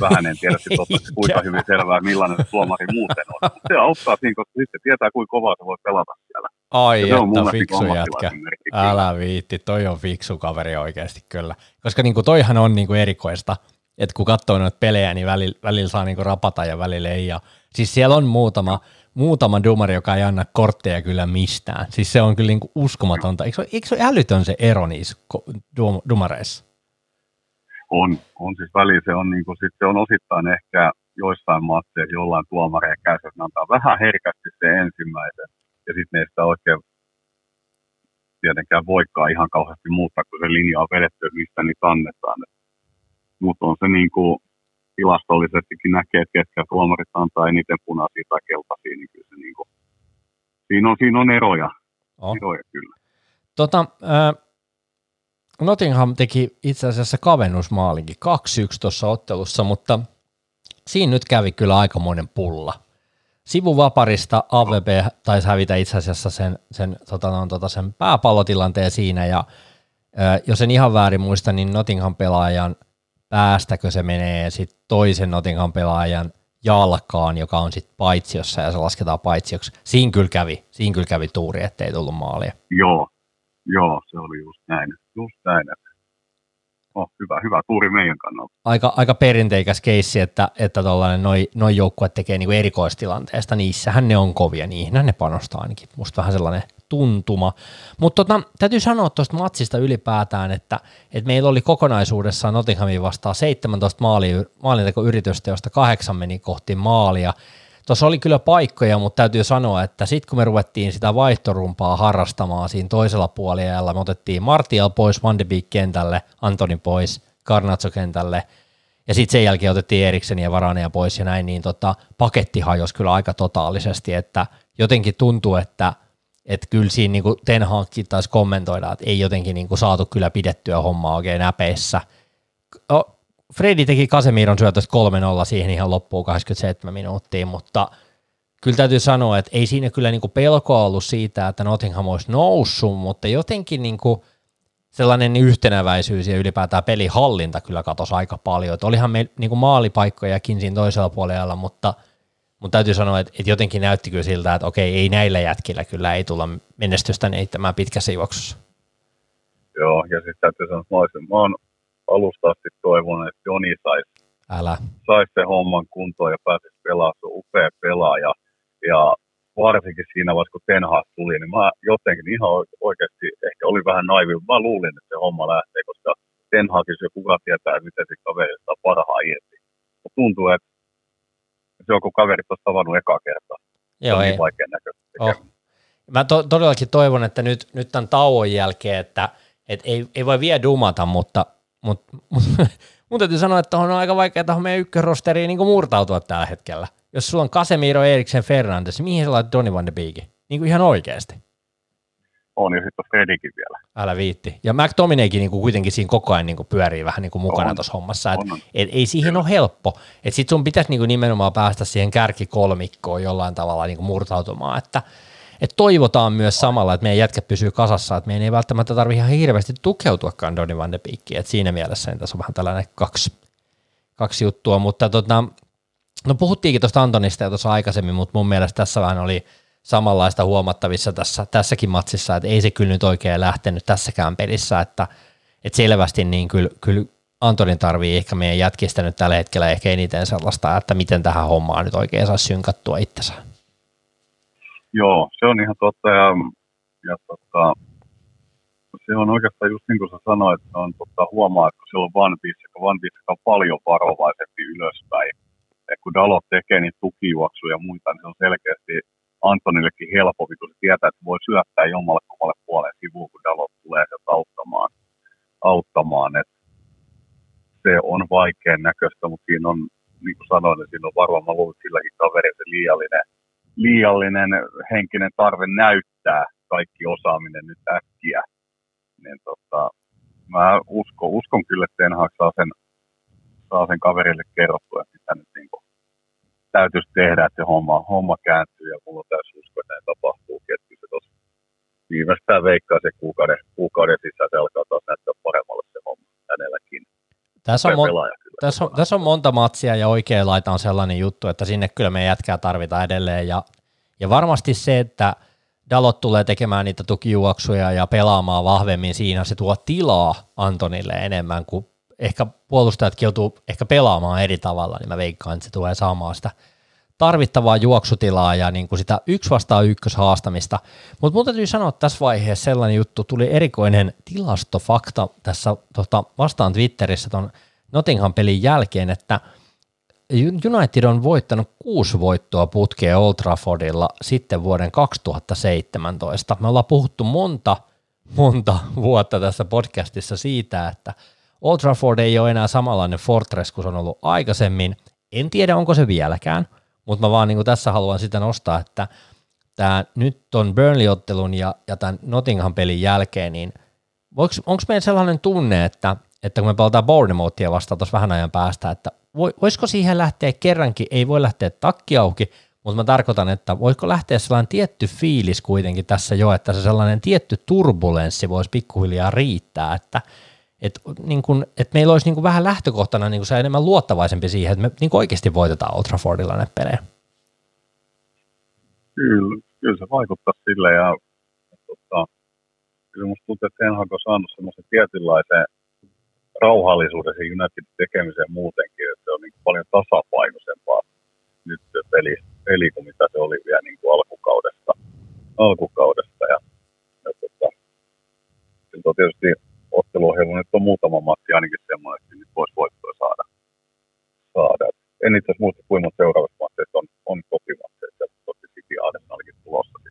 vähän en tiedä sitten ottaa kuinka hyvin selvää, millainen se tuomari muuten on. Se auttaa siinä, koska sitten tietää, kuinka kovaa se voi pelata siellä. Ai, ja että on fiksu jätkä. Älä viitti, toi on fiksu kaveri oikeasti kyllä. Koska niinku toihan on niinku erikoista, että kun katsoo noita pelejä, niin välillä, välillä saa niinku rapata ja välillä ei. Ja, siis siellä on muutama, muutama dumari, joka ei anna kortteja kyllä mistään. Siis se on kyllä niinku uskomatonta. Eikö, eikö se ole älytön se ero niissä dumareissa? On, on siis väli, se on, niinku, sit se on osittain ehkä joissain matseissa jollain tuomareja käy, että antaa vähän herkästi se ensimmäisen, ja sitten ne sitä oikein tietenkään voikaan ihan kauheasti muuttaa, kun se linja on vedetty, mistä niitä annetaan. Mutta on se niin kuin, tilastollisestikin näkee, että ketkä tuomarit antaa eniten punaisia tai keltaisia, niin kyllä se niin kuin, siinä, on, siinä on eroja, oh. eroja kyllä. Tota, äh, Nottingham teki itse asiassa kavennusmaalinkin 2-1 tuossa ottelussa, mutta siinä nyt kävi kyllä aikamoinen pulla. Sivuvaparista AVB taisi hävitä itse asiassa sen, sen, tota, no, tota, sen pääpallotilanteen siinä, ja äh, jos en ihan väärin muista, niin Nottingham pelaajan – päästäkö se menee sitten toisen Nottingham pelaajan jalkaan, joka on sitten paitsiossa ja se lasketaan paitsioksi. Siinä kyllä kävi, siinä kyllä kävi tuuri, ettei tullut maalia. Joo, joo, se oli just näin. Just näin. Oh, hyvä, hyvä tuuri meidän kannalta. Aika, aika perinteikäs keissi, että, että noin noi joukkueet tekee niinku erikoistilanteesta, niissähän ne on kovia, niihin ne panostaa ainakin. Musta vähän sellainen tuntuma. Mutta tota, täytyy sanoa tuosta matsista ylipäätään, että, että meillä oli kokonaisuudessaan Nottinghamin vastaan 17 maali, maalintekoyritystä, josta kahdeksan meni kohti maalia. Tuossa oli kyllä paikkoja, mutta täytyy sanoa, että sitten kun me ruvettiin sitä vaihtorumpaa harrastamaan siinä toisella puolella, me otettiin Martial pois, Van de Beek kentälle, Antoni pois, Garnazzo kentälle, ja sitten sen jälkeen otettiin Eriksen ja Varaneja pois ja näin, niin tota, paketti hajosi kyllä aika totaalisesti, että jotenkin tuntuu, että että kyllä siinä niin Ten Hagkin taisi kommentoida, että ei jotenkin niin saatu kyllä pidettyä hommaa oikein näpeissä. Fredi teki Kasemiron syötöstä 3-0 siihen ihan loppuun 27 minuuttia, mutta kyllä täytyy sanoa, että ei siinä kyllä niin kuin pelkoa ollut siitä, että Nottingham olisi noussut, mutta jotenkin niin kuin sellainen yhtenäväisyys ja ylipäätään pelihallinta kyllä katosi aika paljon. Että olihan me niin kuin maalipaikkojakin siinä toisella puolella, mutta – mutta täytyy sanoa, että, että jotenkin näytti kyllä siltä, että okei, ei näillä jätkillä kyllä ei tulla menestystä neittämään pitkässä juoksussa. Joo, ja sitten täytyy sanoa, että mä, oon alusta asti toivonut, että Joni saisi Älä. sais sen homman kuntoon ja pääsisi pelaamaan, se on upea pelaaja. Ja varsinkin siinä vaiheessa, kun Ten Hag tuli, niin mä jotenkin ihan oikeasti ehkä oli vähän naivi. Mä luulin, että se homma lähtee, koska Ten Hagissa jo kuka tietää, miten se kaveri saa parhaan irti. Mutta tuntuu, että se on, kun kaverit on tavannut ekaa kertaa. Joo, se on niin vaikea näköistä. Oh. Mä to, todellakin toivon, että nyt, nyt tämän tauon jälkeen, että et ei, ei voi vielä dumata, mutta, mutta mun täytyy sanoa, että on aika vaikea tuohon meidän ykkösrosteriin niin murtautua tällä hetkellä. Jos sulla on Casemiro, Eriksen, Fernandes, niin mihin sä laitat Donny van de Beekin? Niin kuin ihan oikeasti on, ja sitten on Fredikin vielä. Älä viitti. Ja McTominaykin niin kuin kuitenkin siinä koko ajan niin kuin pyörii vähän niin kuin mukana tuossa hommassa. Et, et, ei siihen ole helppo. Sitten sun pitäisi niin kuin nimenomaan päästä siihen kärkikolmikkoon jollain tavalla niin kuin murtautumaan, että et toivotaan myös samalla, että meidän jätkä pysyy kasassa, että meidän ei välttämättä tarvitse ihan hirveästi tukeutuakaan Donny van de Beekiin. Et siinä mielessä niin tässä on vähän tällainen kaksi, kaksi juttua, mutta tota, no puhuttiinkin tuosta Antonista jo tuossa aikaisemmin, mutta mun mielestä tässä vähän oli – samanlaista huomattavissa tässä, tässäkin matsissa, että ei se kyllä nyt oikein lähtenyt tässäkään pelissä, että, että selvästi niin kyllä, kyllä Antonin tarvii ehkä meidän jätkistä nyt tällä hetkellä ehkä eniten sellaista, että miten tähän hommaan nyt oikein saa synkattua itsensä. Joo, se on ihan totta ja, ja tota, se on oikeastaan just niin kuin sä sanoit, että on tota, huomaa, että siellä on Van Bissaka, Van Bissaka on paljon varovaisempi ylöspäin. Et kun Dalot tekee niitä tukijuoksuja ja muita, niin se on selkeästi Antonillekin helpompi, kun se tietää, että voi syöttää jommalle kummalle puoleen sivuun, kun Dalot tulee sieltä auttamaan. auttamaan. Et se on vaikean näköistä, mutta siinä on, niin kuin sanoin, niin siinä on varmaan, luulen, silläkin kaverilla se liiallinen, liiallinen henkinen tarve näyttää kaikki osaaminen nyt äkkiä. Niin tota, mä uskon, uskon kyllä, että Ten Hag saa sen, saa sen kaverille kerrottua, että mitä nyt niin kuin täytyisi tehdä, että se homma, homma kääntyy ja mulla on täysin usko, että näin tapahtuu. Että se tuossa viimeistään veikkaa se kuukauden, kuukauden sisällä se alkaa taas näyttää paremmalle se homma hänelläkin. Tässä on, mon- tässä, on, tässä on monta matsia ja oikea laita on sellainen juttu, että sinne kyllä me jätkää tarvitaan edelleen ja, ja varmasti se, että Dalot tulee tekemään niitä tukijuoksuja ja pelaamaan vahvemmin siinä, se tuo tilaa Antonille enemmän kuin ehkä puolustajat joutuu ehkä pelaamaan eri tavalla, niin mä veikkaan, että se tulee saamaan sitä tarvittavaa juoksutilaa ja niin kuin sitä yksi vastaan ykkös haastamista. Mutta mun täytyy sanoa että tässä vaiheessa sellainen juttu, tuli erikoinen tilastofakta tässä tota, vastaan Twitterissä ton Nottingham-pelin jälkeen, että United on voittanut kuusi voittoa putkeen Old Traffordilla sitten vuoden 2017. Me ollaan puhuttu monta, monta vuotta tässä podcastissa siitä, että Old Trafford ei ole enää samanlainen fortress kuin se on ollut aikaisemmin. En tiedä, onko se vieläkään, mutta mä vaan niin tässä haluan sitä nostaa, että tämä nyt on Burnley-ottelun ja, ja tämän Nottingham-pelin jälkeen, niin onko meillä sellainen tunne, että, että kun me pelataan Bournemouthia vastaan tuossa vähän ajan päästä, että voisiko siihen lähteä kerrankin, ei voi lähteä takki auki, mutta mä tarkoitan, että voisiko lähteä sellainen tietty fiilis kuitenkin tässä jo, että se sellainen tietty turbulenssi voisi pikkuhiljaa riittää, että et, niin kun, et meillä olisi niin kun vähän lähtökohtana niin kun se enemmän luottavaisempi siihen, että me niin oikeasti voitetaan Old Traffordilla ne pelejä. Kyllä, kyllä se vaikuttaa sille ja tota, kyllä musta tuntuu, että Ten Hag on saanut semmoisen tietynlaisen rauhallisuuden sen Unitedin tekemiseen muutenkin, että se on niin paljon tasapainoisempaa nyt se peli, peli kuin mitä se oli vielä niin kuin alkukaudesta. alkukaudesta ja, ja tota, on tietysti otteluohjelma nyt on muutama matsi ainakin semmoinen, että nyt voisi voittoa saada. saada. En itse asiassa muista kuinka seuraavassa matseissa on, on kotimatseissa, tosi City Arsenalkin tulossa.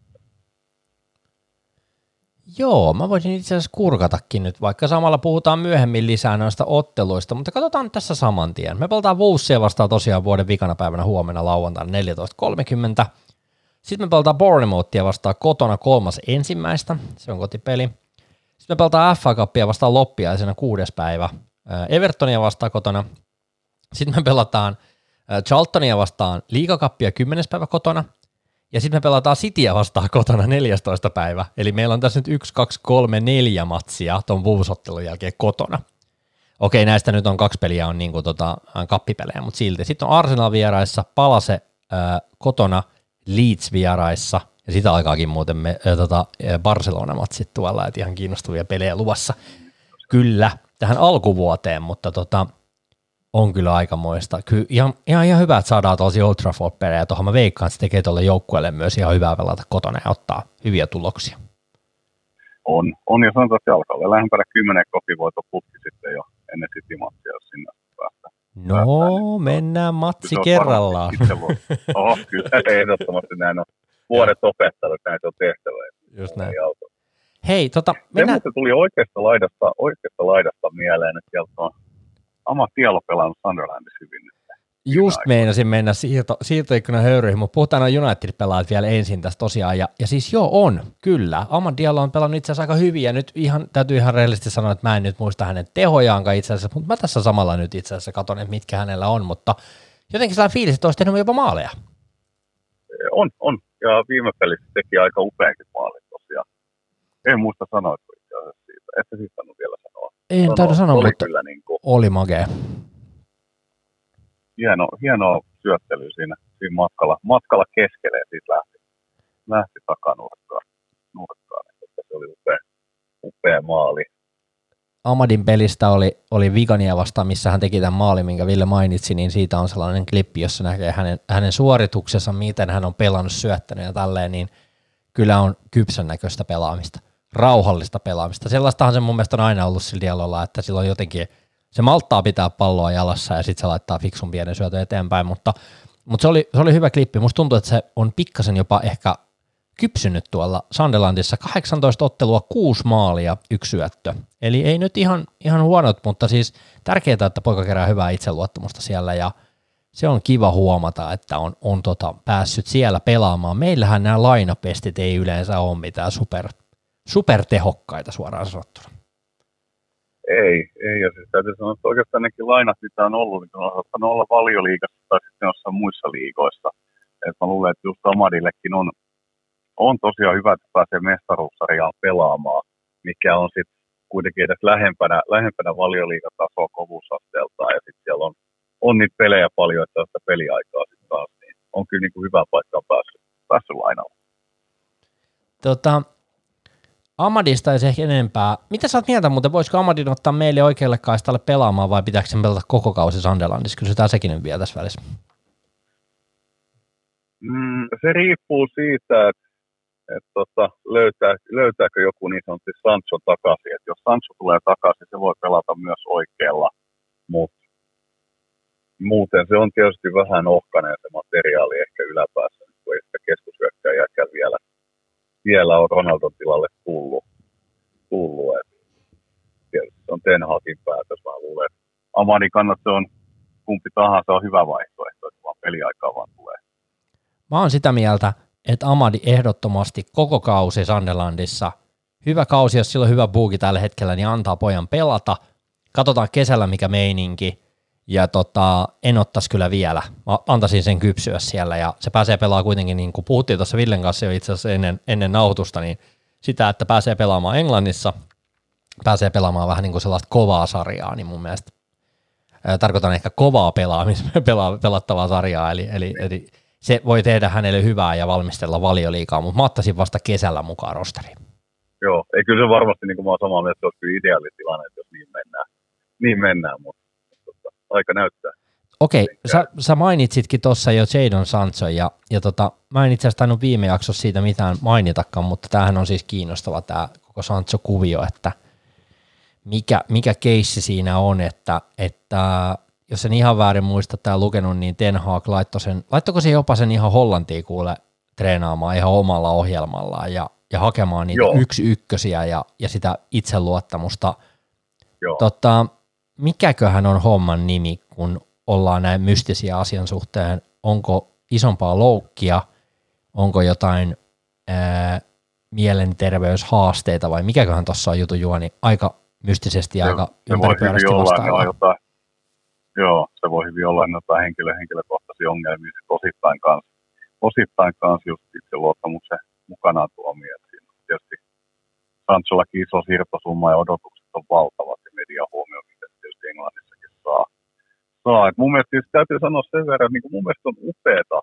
Joo, mä voisin itse asiassa kurkatakin nyt, vaikka samalla puhutaan myöhemmin lisää noista otteluista, mutta katsotaan tässä saman tien. Me pelataan Wolvesia vastaan tosiaan vuoden vikana päivänä huomenna lauantaina 14.30. Sitten me pelataan Bournemouthia vastaan kotona kolmas ensimmäistä, se on kotipeli. Sitten me pelataan FA Cupia vastaan loppiaisena kuudes päivä. Evertonia vastaan kotona. Sitten me pelataan Charltonia vastaan liigakappia kymmenes päivä kotona. Ja sitten me pelataan Cityä vastaan kotona 14. päivä. Eli meillä on tässä nyt 1, 2, 3, 4 matsia tuon Wolves-ottelun jälkeen kotona. Okei, näistä nyt on kaksi peliä on niin kuin tota, kappipelejä, mutta silti. Sitten on Arsenal vieraissa, Palase äh, kotona, Leeds vieraissa ja sitä aikaakin muuten me, äh, tota, Barcelona-matsit tuolla, että ihan kiinnostavia pelejä luvassa. Kyllä, tähän alkuvuoteen, mutta tota, on kyllä aikamoista. Kyllä ihan, ihan, ihan hyvä, että saadaan tosi Old Trafford-pelejä. Tuohon mä veikkaan, että se tekee tuolle joukkueelle myös ihan hyvää pelata kotona ja ottaa hyviä tuloksia. On, on ja sanotaan, että alkaa olla lähempänä kymmenen kotivoito putki sitten jo ennen City-matsia, jos sinne päästään. No, päästään, niin mennään matsi kerrallaan. Oho, kyllä ehdottomasti näin on vuodet opettanut, että näitä on tehtävä. Just näin. Hei, tota, mennään... Se tuli oikeasta laidasta, oikeasta laidasta mieleen, että sieltä on Ama Tielo pelannut Sunderlandissa hyvin nyt. Just meinasin mennä siirto, siirtoikkunan höyryihin, mutta puhutaan United-pelaajat vielä ensin tässä tosiaan. Ja, ja siis joo, on, kyllä. Amad Diallo on pelannut itse asiassa aika hyvin, ja nyt ihan, täytyy ihan rehellisesti sanoa, että mä en nyt muista hänen tehojaankaan itse asiassa, mutta mä tässä samalla nyt itse asiassa katson, että mitkä hänellä on, mutta jotenkin sellainen fiilis, että olisi tehnyt jopa maaleja. On, on. Ja viime pelissä teki aika upeankin maalin tosiaan. En muista sanoa itse asiassa siitä. Että siitä on vielä en no, taida sanoa, oli mutta kyllä niin kuin, oli makea. Hieno, hienoa syöttely siinä, siinä matkalla, matkalla keskelle ja siitä lähti, lähti takanurkkaan. Nurkkaan. Että se oli upea, upea maali. Amadin pelistä oli, oli Vigania vastaan, missä hän teki tämän maalin, minkä Ville mainitsi, niin siitä on sellainen klippi, jossa näkee hänen, hänen suorituksensa, miten hän on pelannut, syöttänyt ja tälleen, niin kyllä on kypsän näköistä pelaamista rauhallista pelaamista. Sellaistahan se mun mielestä on aina ollut sillä dialolla, että silloin jotenkin se malttaa pitää palloa jalassa ja sitten se laittaa fiksun pienen syötön eteenpäin, mutta, mutta se, oli, se oli hyvä klippi. Musta tuntuu, että se on pikkasen jopa ehkä kypsynyt tuolla Sunderlandissa. 18 ottelua, 6 maalia, yksi syöttö. Eli ei nyt ihan, ihan huonot, mutta siis tärkeää, että poika kerää hyvää itseluottamusta siellä ja se on kiva huomata, että on, on tota, päässyt siellä pelaamaan. Meillähän nämä lainapestit ei yleensä ole mitään super supertehokkaita suoraan sanottuna. Ei, ei. Ja siis täytyy sanoa, että oikeastaan nekin lainat, mitä on ollut, niin on saattanut olla valioliigassa tai sitten jossain muissa liigoissa. Et mä luulen, että just Amadillekin on, on tosiaan hyvä, että pääsee mestaruussarjaan pelaamaan, mikä on sitten kuitenkin edes lähempänä, lähempänä valioliigatasoa kovuusasteeltaan. Ja sitten siellä on, on niitä pelejä paljon, että sitä peliaikaa sitten taas, niin on kyllä niin kuin hyvä paikka päässyt, päässyt lainalla. Tota, Amadista ei se ehkä enempää. Mitä sä oot mieltä muuten, voisiko Amadin ottaa meille oikealle kaistalle pelaamaan vai pitääkö sen pelata koko kausi Sunderlandissa? Kysytään sekin vielä tässä välissä. Mm, se riippuu siitä, että et tota, löytää, löytääkö joku niin sanotusti Sancho takaisin. Et jos Sancho tulee takaisin, se voi pelata myös oikealla, mutta muuten se on tietysti vähän ohkainen se materiaali ehkä yläpäässä, kun ei sitä keskushyökkäjääkään vielä vielä on Ronaldon tilalle tullut. tullut se on Ten Hagin päätös, mä luulen. Amani kannattaa on kumpi tahansa on hyvä vaihtoehto, että vaan peliaikaa vaan tulee. Mä oon sitä mieltä, että Amadi ehdottomasti koko kausi Sandelandissa, hyvä kausi, jos sillä on hyvä buuki tällä hetkellä, niin antaa pojan pelata. Katsotaan kesällä mikä meininki, ja tota, en ottaisi kyllä vielä. Mä antaisin sen kypsyä siellä ja se pääsee pelaamaan kuitenkin, niin kuin puhuttiin tuossa Villen kanssa jo itse asiassa ennen, ennen nautusta, niin sitä, että pääsee pelaamaan Englannissa, pääsee pelaamaan vähän niin kuin sellaista kovaa sarjaa, niin mun mielestä tarkoitan ehkä kovaa pelaamis, pela, pelattavaa sarjaa, eli, eli, eli se voi tehdä hänelle hyvää ja valmistella valioliikaa, mutta mä ottaisin vasta kesällä mukaan rosteriin. Joo, ei kyllä se varmasti, niin kuin mä oon samaa mieltä, se olisi ideaalitilanne, jos niin mennään, niin mennään mutta aika näyttää. Okei, okay, sä, sä mainitsitkin tuossa jo Jadon Sancho, ja, ja tota, mä en itse asiassa tainnut viime jaksossa siitä mitään mainitakaan, mutta tämähän on siis kiinnostava tämä koko Sancho-kuvio, että mikä, mikä keissi siinä on, että, että jos en ihan väärin muista tämä lukenut, niin Ten Hag laittoi sen, laittoiko se jopa sen ihan Hollantiin kuule treenaamaan ihan omalla ohjelmallaan ja, ja hakemaan niitä Joo. yksi ykkösiä ja, ja sitä itseluottamusta. Joo. Tota, mikäköhän on homman nimi, kun ollaan näin mystisiä asian suhteen? Onko isompaa loukkia? Onko jotain ää, mielenterveyshaasteita vai mikäköhän tuossa on jutu juoni? Aika mystisesti ja aika ympäripyörästi vastaavaa. Joo, se voi hyvin olla jotain henkilö, henkilökohtaisia ongelmia sit osittain kanssa, osittain kanssa just itse luottamuksen mukanaan tuomia. Tietysti Sanchollakin iso siirtosumma ja odotukset on valtavat ja median huomio, tietysti Englannissakin saa. Saa. Et mun mielestä siis täytyy sanoa sen verran, että niin mun mielestä on upeeta,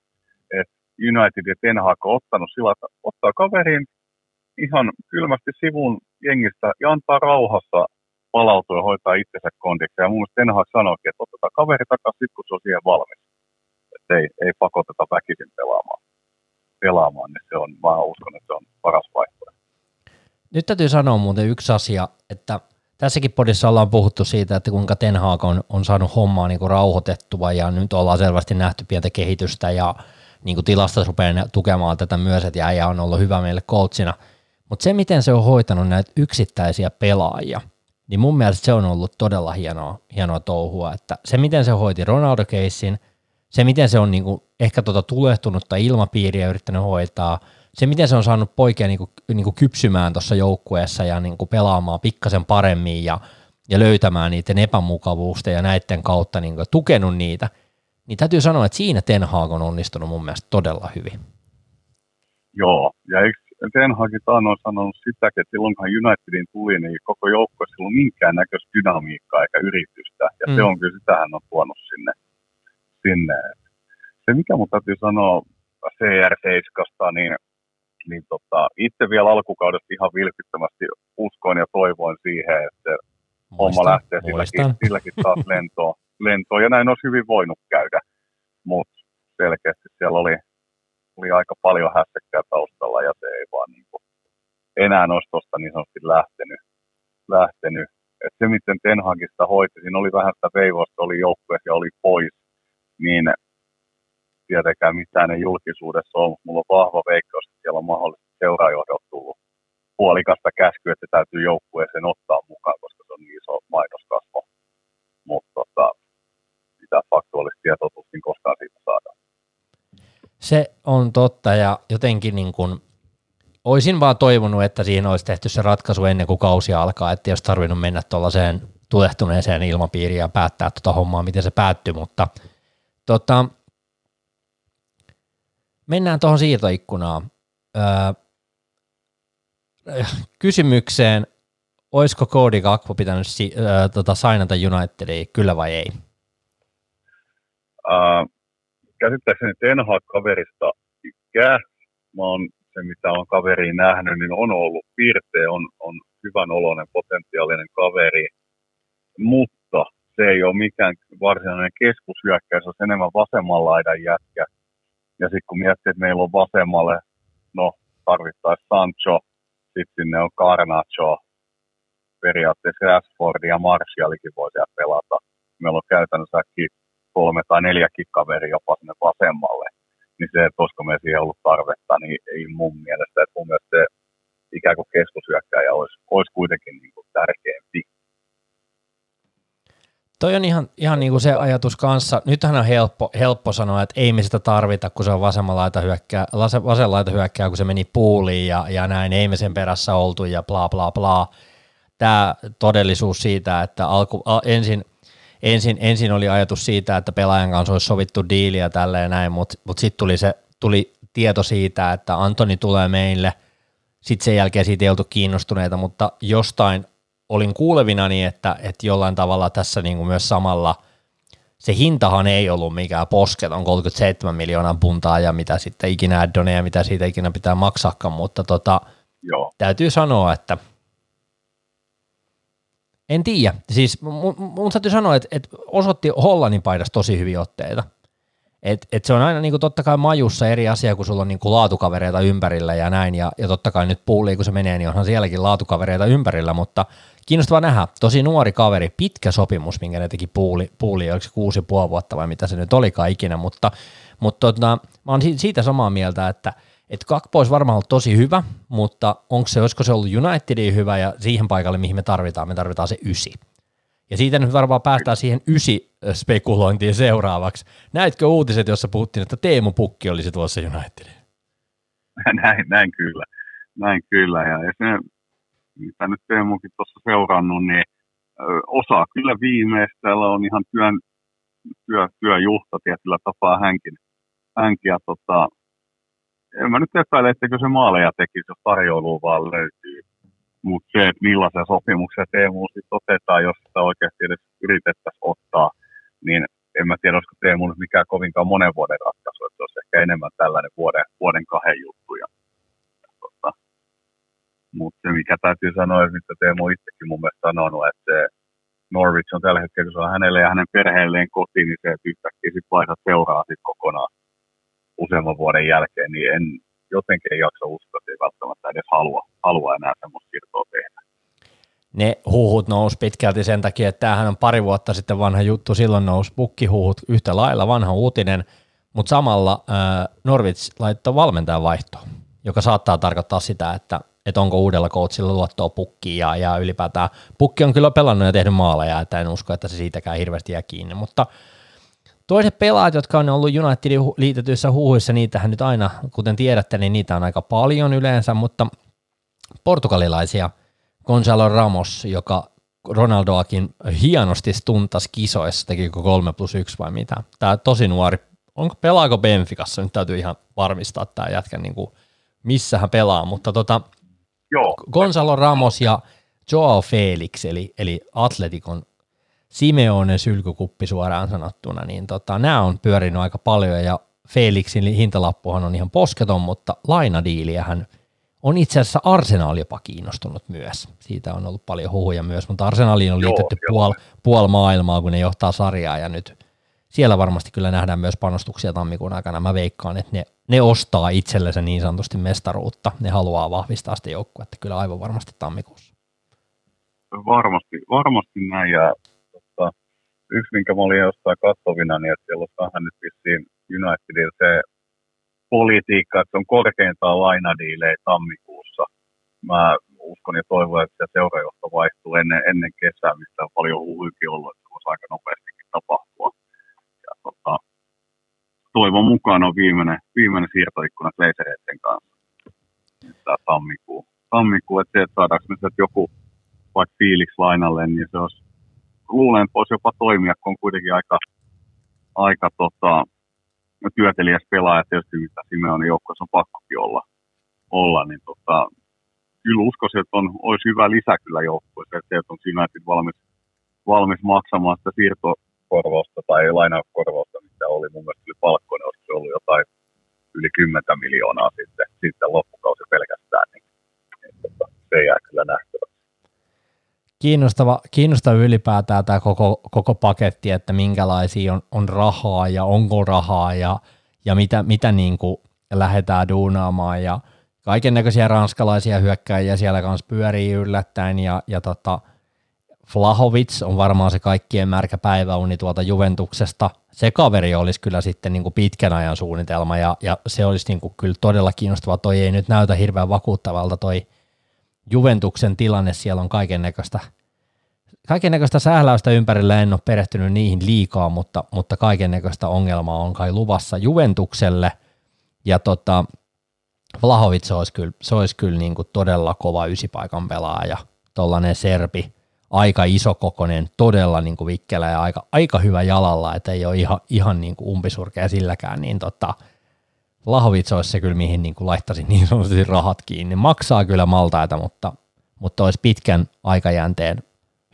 että United ja Ten Hag on ottanut sillä, että ottaa kaverin ihan kylmästi sivun jengistä ja antaa rauhassa palautua ja hoitaa itsensä kondiksi. Ja mun mielestä Ten Hag sanoikin, että otetaan kaveri takaisin, kun se on siihen valmis. Että ei, ei pakoteta väkisin pelaamaan. pelaamaan niin se on, mä uskon, että se on paras vaihtoehto. Nyt täytyy sanoa muuten yksi asia, että Tässäkin podissa ollaan puhuttu siitä, että kuinka Ten Hag on, on saanut hommaa niin kuin rauhoitettua ja nyt ollaan selvästi nähty pientä kehitystä ja niin kuin tilastot rupeaa tukemaan tätä myös, että äijä on ollut hyvä meille coachina. Mutta se, miten se on hoitanut näitä yksittäisiä pelaajia, niin mun mielestä se on ollut todella hienoa, hienoa touhua. Että se, miten se hoiti ronaldo keissin, se, miten se on niin kuin ehkä tuota tulehtunutta ilmapiiriä yrittänyt hoitaa – se, miten se on saanut poikia niin kuin, niin kuin kypsymään tuossa joukkueessa ja niin kuin pelaamaan pikkasen paremmin ja, ja löytämään niiden epämukavuusta ja näiden kautta niin kuin, tukenut niitä, niin täytyy sanoa, että siinä Ten Hag on onnistunut mun mielestä todella hyvin. Joo, ja eikö Ten Hagin on sanonut sitäkin, että silloin kun Unitedin tuli, niin koko joukko ei ollut minkään näköistä dynamiikkaa eikä yritystä, ja mm. se on kyllä, sitä hän on tuonut sinne. sinne. Se, mikä mun täytyy sanoa CR7, niin niin tota, itse vielä alkukaudesta ihan vilpittömästi uskoin ja toivoin siihen, että Muistan, homma lähtee silläkin, silläkin taas lentoon, lentoon. Ja näin olisi hyvin voinut käydä, mutta selkeästi siellä oli, oli aika paljon hässäkkää taustalla ja se ei vaan niin kuin, enää olisi tuosta niin sanotusti lähtenyt. lähtenyt. Et se, miten Ten Hagista hoiti, siinä oli vähän sitä veivosta, oli joukkueessa ja oli pois, niin tietenkään mitään ei julkisuudessa ole, mutta mulla on vahva veikkaus, että siellä on mahdollisesti seuraajohdolta tullut puolikasta käskyä, että täytyy joukkueeseen ottaa mukaan, koska se on niin iso mainoskasvo. Mutta tota, mitä faktuaalista tietoa tuskin koskaan siitä saadaan. Se on totta ja jotenkin niin kuin, olisin vaan toivonut, että siinä olisi tehty se ratkaisu ennen kuin kausi alkaa, että jos tarvinnut mennä tuollaiseen tulehtuneeseen ilmapiiriin ja päättää tuota hommaa, miten se päättyy, mutta tota, mennään tuohon siirtoikkunaan. Öö, kysymykseen, olisiko Cody Gakpo pitänyt si- öö, tota, signata Unitediin, kyllä vai ei? Uh, käsittääkseni Ten kaverista ikä. Mä oon se, mitä on kaveriin nähnyt, niin on ollut piirte, on, on hyvän oloinen potentiaalinen kaveri, mutta se ei ole mikään varsinainen keskushyökkäys, se on enemmän vasemmalla laidan jätkä. Ja sitten kun miettii, että meillä on vasemmalle, no tarvittaisiin Sancho, sitten sinne on Garnacho, periaatteessa Rashford ja Martialikin voi siellä pelata. Meillä on käytännössä kolme tai neljäkin kaveri jopa sinne vasemmalle. Niin se, että olisiko meillä siihen ollut tarvetta, niin ei mun mielestä. Että mun mielestä se ikään kuin keskushyökkäjä olisi, olisi kuitenkin niin kuin tärkeämpi. Toi on ihan, ihan niin kuin se ajatus kanssa. Nythän on helppo, helppo sanoa, että ei me sitä tarvita, kun se on vasemmalla hyökkää, vasen hyökkää, kun se meni puuliin ja, ja näin, ei me sen perässä oltu ja bla bla bla. Tämä todellisuus siitä, että alku, a, ensin, ensin, ensin oli ajatus siitä, että pelaajan kanssa olisi sovittu diiliä tälleen näin, mutta mut sitten tuli, se, tuli tieto siitä, että Antoni tulee meille, sitten sen jälkeen siitä ei oltu kiinnostuneita, mutta jostain olin kuulevinani, että, että jollain tavalla tässä niin kuin myös samalla se hintahan ei ollut mikään posketon 37 miljoonaa puntaa ja mitä sitten ikinä addoneja, mitä siitä ikinä pitää maksaakaan, mutta tota, Joo. täytyy sanoa, että en tiedä. Siis mun, mun täytyy sanoa, että, että osoitti Hollannin paidassa tosi hyviä otteita. Et, et se on aina niinku totta kai majussa eri asia, kun sulla on niinku laatukavereita ympärillä ja näin, ja, ja totta kai nyt puuliin, kun se menee, niin onhan sielläkin laatukavereita ympärillä, mutta kiinnostava nähdä, tosi nuori kaveri, pitkä sopimus, minkä ne teki puuli, puuli oliko se kuusi puoli vuotta vai mitä se nyt olikaan ikinä, mutta, mutta tota, mä oon siitä samaa mieltä, että et Kakpo olisi varmaan ollut tosi hyvä, mutta onko se, olisiko se ollut Unitedin hyvä ja siihen paikalle, mihin me tarvitaan, me tarvitaan se ysi. Ja siitä nyt varmaan päästään siihen ysi spekulointiin seuraavaksi. Näitkö uutiset, jossa puhuttiin, että Teemu Pukki olisi tuossa Unitedin? Näin, näin kyllä. Näin kyllä. Ja, ja mitä nyt Teemukin tuossa seurannut, niin osaa kyllä viimeistellä on ihan työn, työ, työjuhta tietyllä tapaa hänkin. hänkin ja tota, en mä nyt epäile, että se maaleja tekisi, jos tarjoulu vaan löytyy. Mutta se, että millaisen sopimuksen Teemu sitten otetaan, jos sitä oikeasti edes yritettäisiin ottaa, niin en mä tiedä, olisiko Teemu nyt mikään kovinkaan monen vuoden ratkaisu, että olisi ehkä enemmän tällainen vuoden, vuoden kahden juttu. Ja, mutta se, mikä täytyy sanoa, että mitä Teemu itsekin mun mielestä sanonut, että Norwich on tällä hetkellä, kun se on hänelle ja hänen perheelleen kotiin, niin se, että yhtäkkiä sitten vaihdat seuraa sitten kokonaan useamman vuoden jälkeen, niin en, jotenkin ei jaksa uskoa, että ei välttämättä edes halua, halua enää semmoista siirtoa tehdä. Ne huhut nousi pitkälti sen takia, että tämähän on pari vuotta sitten vanha juttu, silloin nousi pukkihuhut yhtä lailla, vanha uutinen, mutta samalla äh, Norwich laittoi valmentajan vaihtoon, joka saattaa tarkoittaa sitä, että, että onko uudella coachilla luottoa pukkiin ja, ja ylipäätään pukki on kyllä pelannut ja tehnyt maaleja, että en usko, että se siitäkään hirveästi jää kiinni, mutta – Toiset pelaajat, jotka on ollut Unitedin liitetyissä huuhuissa, niitähän nyt aina, kuten tiedätte, niin niitä on aika paljon yleensä, mutta portugalilaisia, Gonzalo Ramos, joka Ronaldoakin hienosti stuntas kisoissa, tekikö 3 plus 1 vai mitä. Tämä tosi nuori, onko, pelaako Benficassa, nyt täytyy ihan varmistaa tämä jätkä, niin kuin, missä hän pelaa, mutta tota, Joo. Gonzalo Ramos ja Joao Felix, eli, eli Atletikon Simeonen sylkykuppi suoraan sanottuna, niin tota, nämä on pyörinyt aika paljon ja Felixin hintalappuhan on ihan posketon, mutta lainadiiliähän on itse asiassa Arsenal jopa kiinnostunut myös. Siitä on ollut paljon huhuja myös, mutta Arsenaliin on liitetty joo, puol, puol maailmaa, kun ne johtaa sarjaa ja nyt siellä varmasti kyllä nähdään myös panostuksia tammikuun aikana. Mä veikkaan, että ne, ne ostaa itsellensä niin sanotusti mestaruutta. Ne haluaa vahvistaa sitä joukkuetta kyllä aivan varmasti tammikuussa. Varmasti, varmasti näin ja yksi, minkä mä olin jostain katsovina, niin että siellä on vähän nyt vissiin Unitedilla se politiikka, että on korkeintaan lainadiilejä tammikuussa. Mä uskon ja toivon, että se seurajohto vaihtuu ennen, ennen kesää, mistä on paljon huhuikin ollut, että se voisi aika nopeastikin tapahtua. Toivon mukaan on viimeinen, viimeinen siirtoikkuna Glazereiden kanssa. Tämä tammikuu. tammikuu että, saadaanko nyt joku vaikka Felix lainalle, niin se olisi luulen, että voisi jopa toimia, kun on kuitenkin aika, aika tota, työtelijäs pelaaja, tietysti mitä Simeonin joukkueessa on pakkokin olla, olla niin tota, kyllä uskoisin, että on, olisi hyvä lisä kyllä joukkueeseen, että on United valmis, valmis maksamaan sitä siirtokorvausta tai lainakorvausta, mitä oli mun mielestä oli palkkoinen, olisi se ollut jotain yli 10 miljoonaa sitten, sitten loppukausi pelkästään, niin, niin tota, se jää kyllä nähtäväksi. Kiinnostava, kiinnostava ylipäätään tämä koko, koko paketti, että minkälaisia on, on rahaa ja onko rahaa ja, ja mitä, mitä niin kuin lähdetään duunaamaan ja kaiken näköisiä ranskalaisia hyökkäjiä siellä kanssa pyörii yllättäen ja, ja tota, Flahovic on varmaan se kaikkien märkä päiväuni tuolta Juventuksesta. Se kaveri olisi kyllä sitten niin kuin pitkän ajan suunnitelma ja, ja se olisi niin kuin kyllä todella kiinnostava. Toi ei nyt näytä hirveän vakuuttavalta toi Juventuksen tilanne. Siellä on kaiken näköistä kaiken näköistä sähläystä ympärillä, en ole perehtynyt niihin liikaa, mutta, mutta kaiken näköistä ongelmaa on kai luvassa Juventukselle. Ja tota, Vlahovic olisi kyllä, se olisi kyllä niin kuin todella kova ysipaikan pelaaja, tollainen serpi, aika isokokoinen, todella niin kuin vikkelä ja aika, aika hyvä jalalla, että ei ole ihan, ihan niin kuin umpisurkea silläkään, niin tota, Vlahovic olisi se kyllä, mihin niin kuin laittaisin niin sanotusti rahat kiinni. Maksaa kyllä maltaita, mutta, mutta olisi pitkän aikajänteen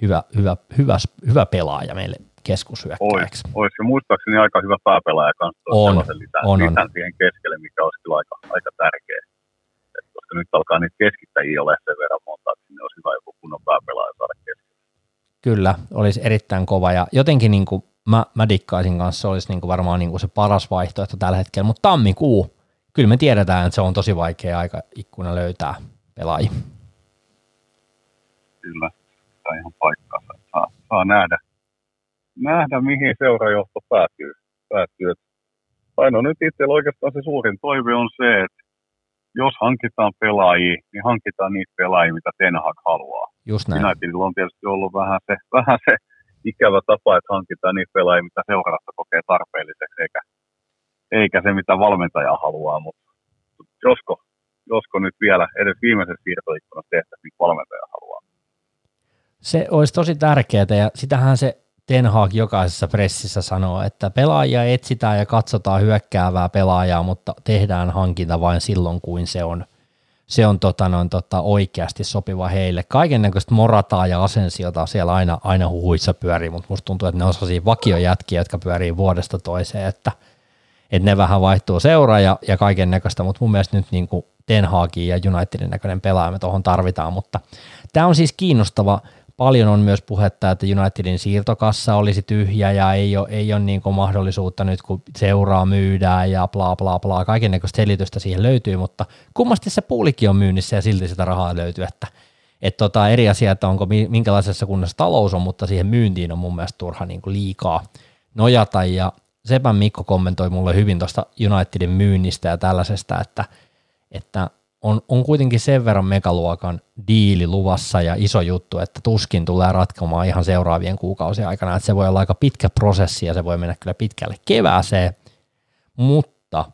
hyvä, hyvä, hyvä, hyvä pelaaja meille keskushyökkäjäksi. Olisi, olisi. Ja muistaakseni aika hyvä pääpelaaja kanssa on, lisän, on, lisän on. siihen keskelle, mikä olisi kyllä aika, aika tärkeä. Et koska nyt alkaa niitä keskittäjiä ole sen verran monta, että sinne olisi hyvä joku kunnon pääpelaaja saada. Kyllä, olisi erittäin kova ja jotenkin niin kuin mä, mä dikkaisin kanssa, se olisi niin kuin varmaan niin kuin se paras vaihtoehto tällä hetkellä, mutta tammikuu, kyllä me tiedetään, että se on tosi vaikea aika ikkuna löytää pelaajia. Kyllä, tämä ihan paikkansa. Saa, saa nähdä, nähdä, mihin seurajohto päätyy. päätyy. Ainoa nyt itsellä oikeastaan se suurin toive on se, että jos hankitaan pelaajia, niin hankitaan niitä pelaajia, mitä Ten Hag haluaa. Just näin. Unitedilla on tietysti ollut vähän se, vähän se ikävä tapa, että hankitaan niitä pelaajia, mitä seurasta kokee tarpeelliseksi, eikä, eikä se, mitä valmentaja haluaa. Mutta josko, josko nyt vielä edes viimeisessä siirtoikkunassa tehtäisiin, mitä valmentaja haluaa. Se olisi tosi tärkeää ja sitähän se Ten Hag jokaisessa pressissä sanoo, että pelaajia etsitään ja katsotaan hyökkäävää pelaajaa, mutta tehdään hankinta vain silloin, kuin se on, se on tota noin, tota, oikeasti sopiva heille. Kaiken näköistä morataa ja asensiota siellä aina, aina huhuissa pyörii, mutta musta tuntuu, että ne on sellaisia vakiojätkiä, jotka pyörii vuodesta toiseen, että, että ne vähän vaihtuu seuraa ja, ja kaiken näköistä, mutta mun mielestä nyt niin kuin Ten Hagin ja Unitedin näköinen pelaaja me tuohon tarvitaan, mutta tämä on siis kiinnostava Paljon on myös puhetta, että Unitedin siirtokassa olisi tyhjä ja ei ole, ei ole niin kuin mahdollisuutta nyt, kun seuraa myydään ja bla bla bla, näköistä selitystä siihen löytyy, mutta kummasti se puulikin on myynnissä ja silti sitä rahaa löytyy, että et tota, eri asia, että onko minkälaisessa kunnossa talous on, mutta siihen myyntiin on mun mielestä turha niin kuin liikaa nojata. Ja Sepän Mikko kommentoi mulle hyvin tuosta Unitedin myynnistä ja tällaisesta, että, että on, on kuitenkin sen verran megaluokan diili luvassa ja iso juttu, että tuskin tulee ratkomaan ihan seuraavien kuukausien aikana, että se voi olla aika pitkä prosessi ja se voi mennä kyllä pitkälle kevääseen, mutta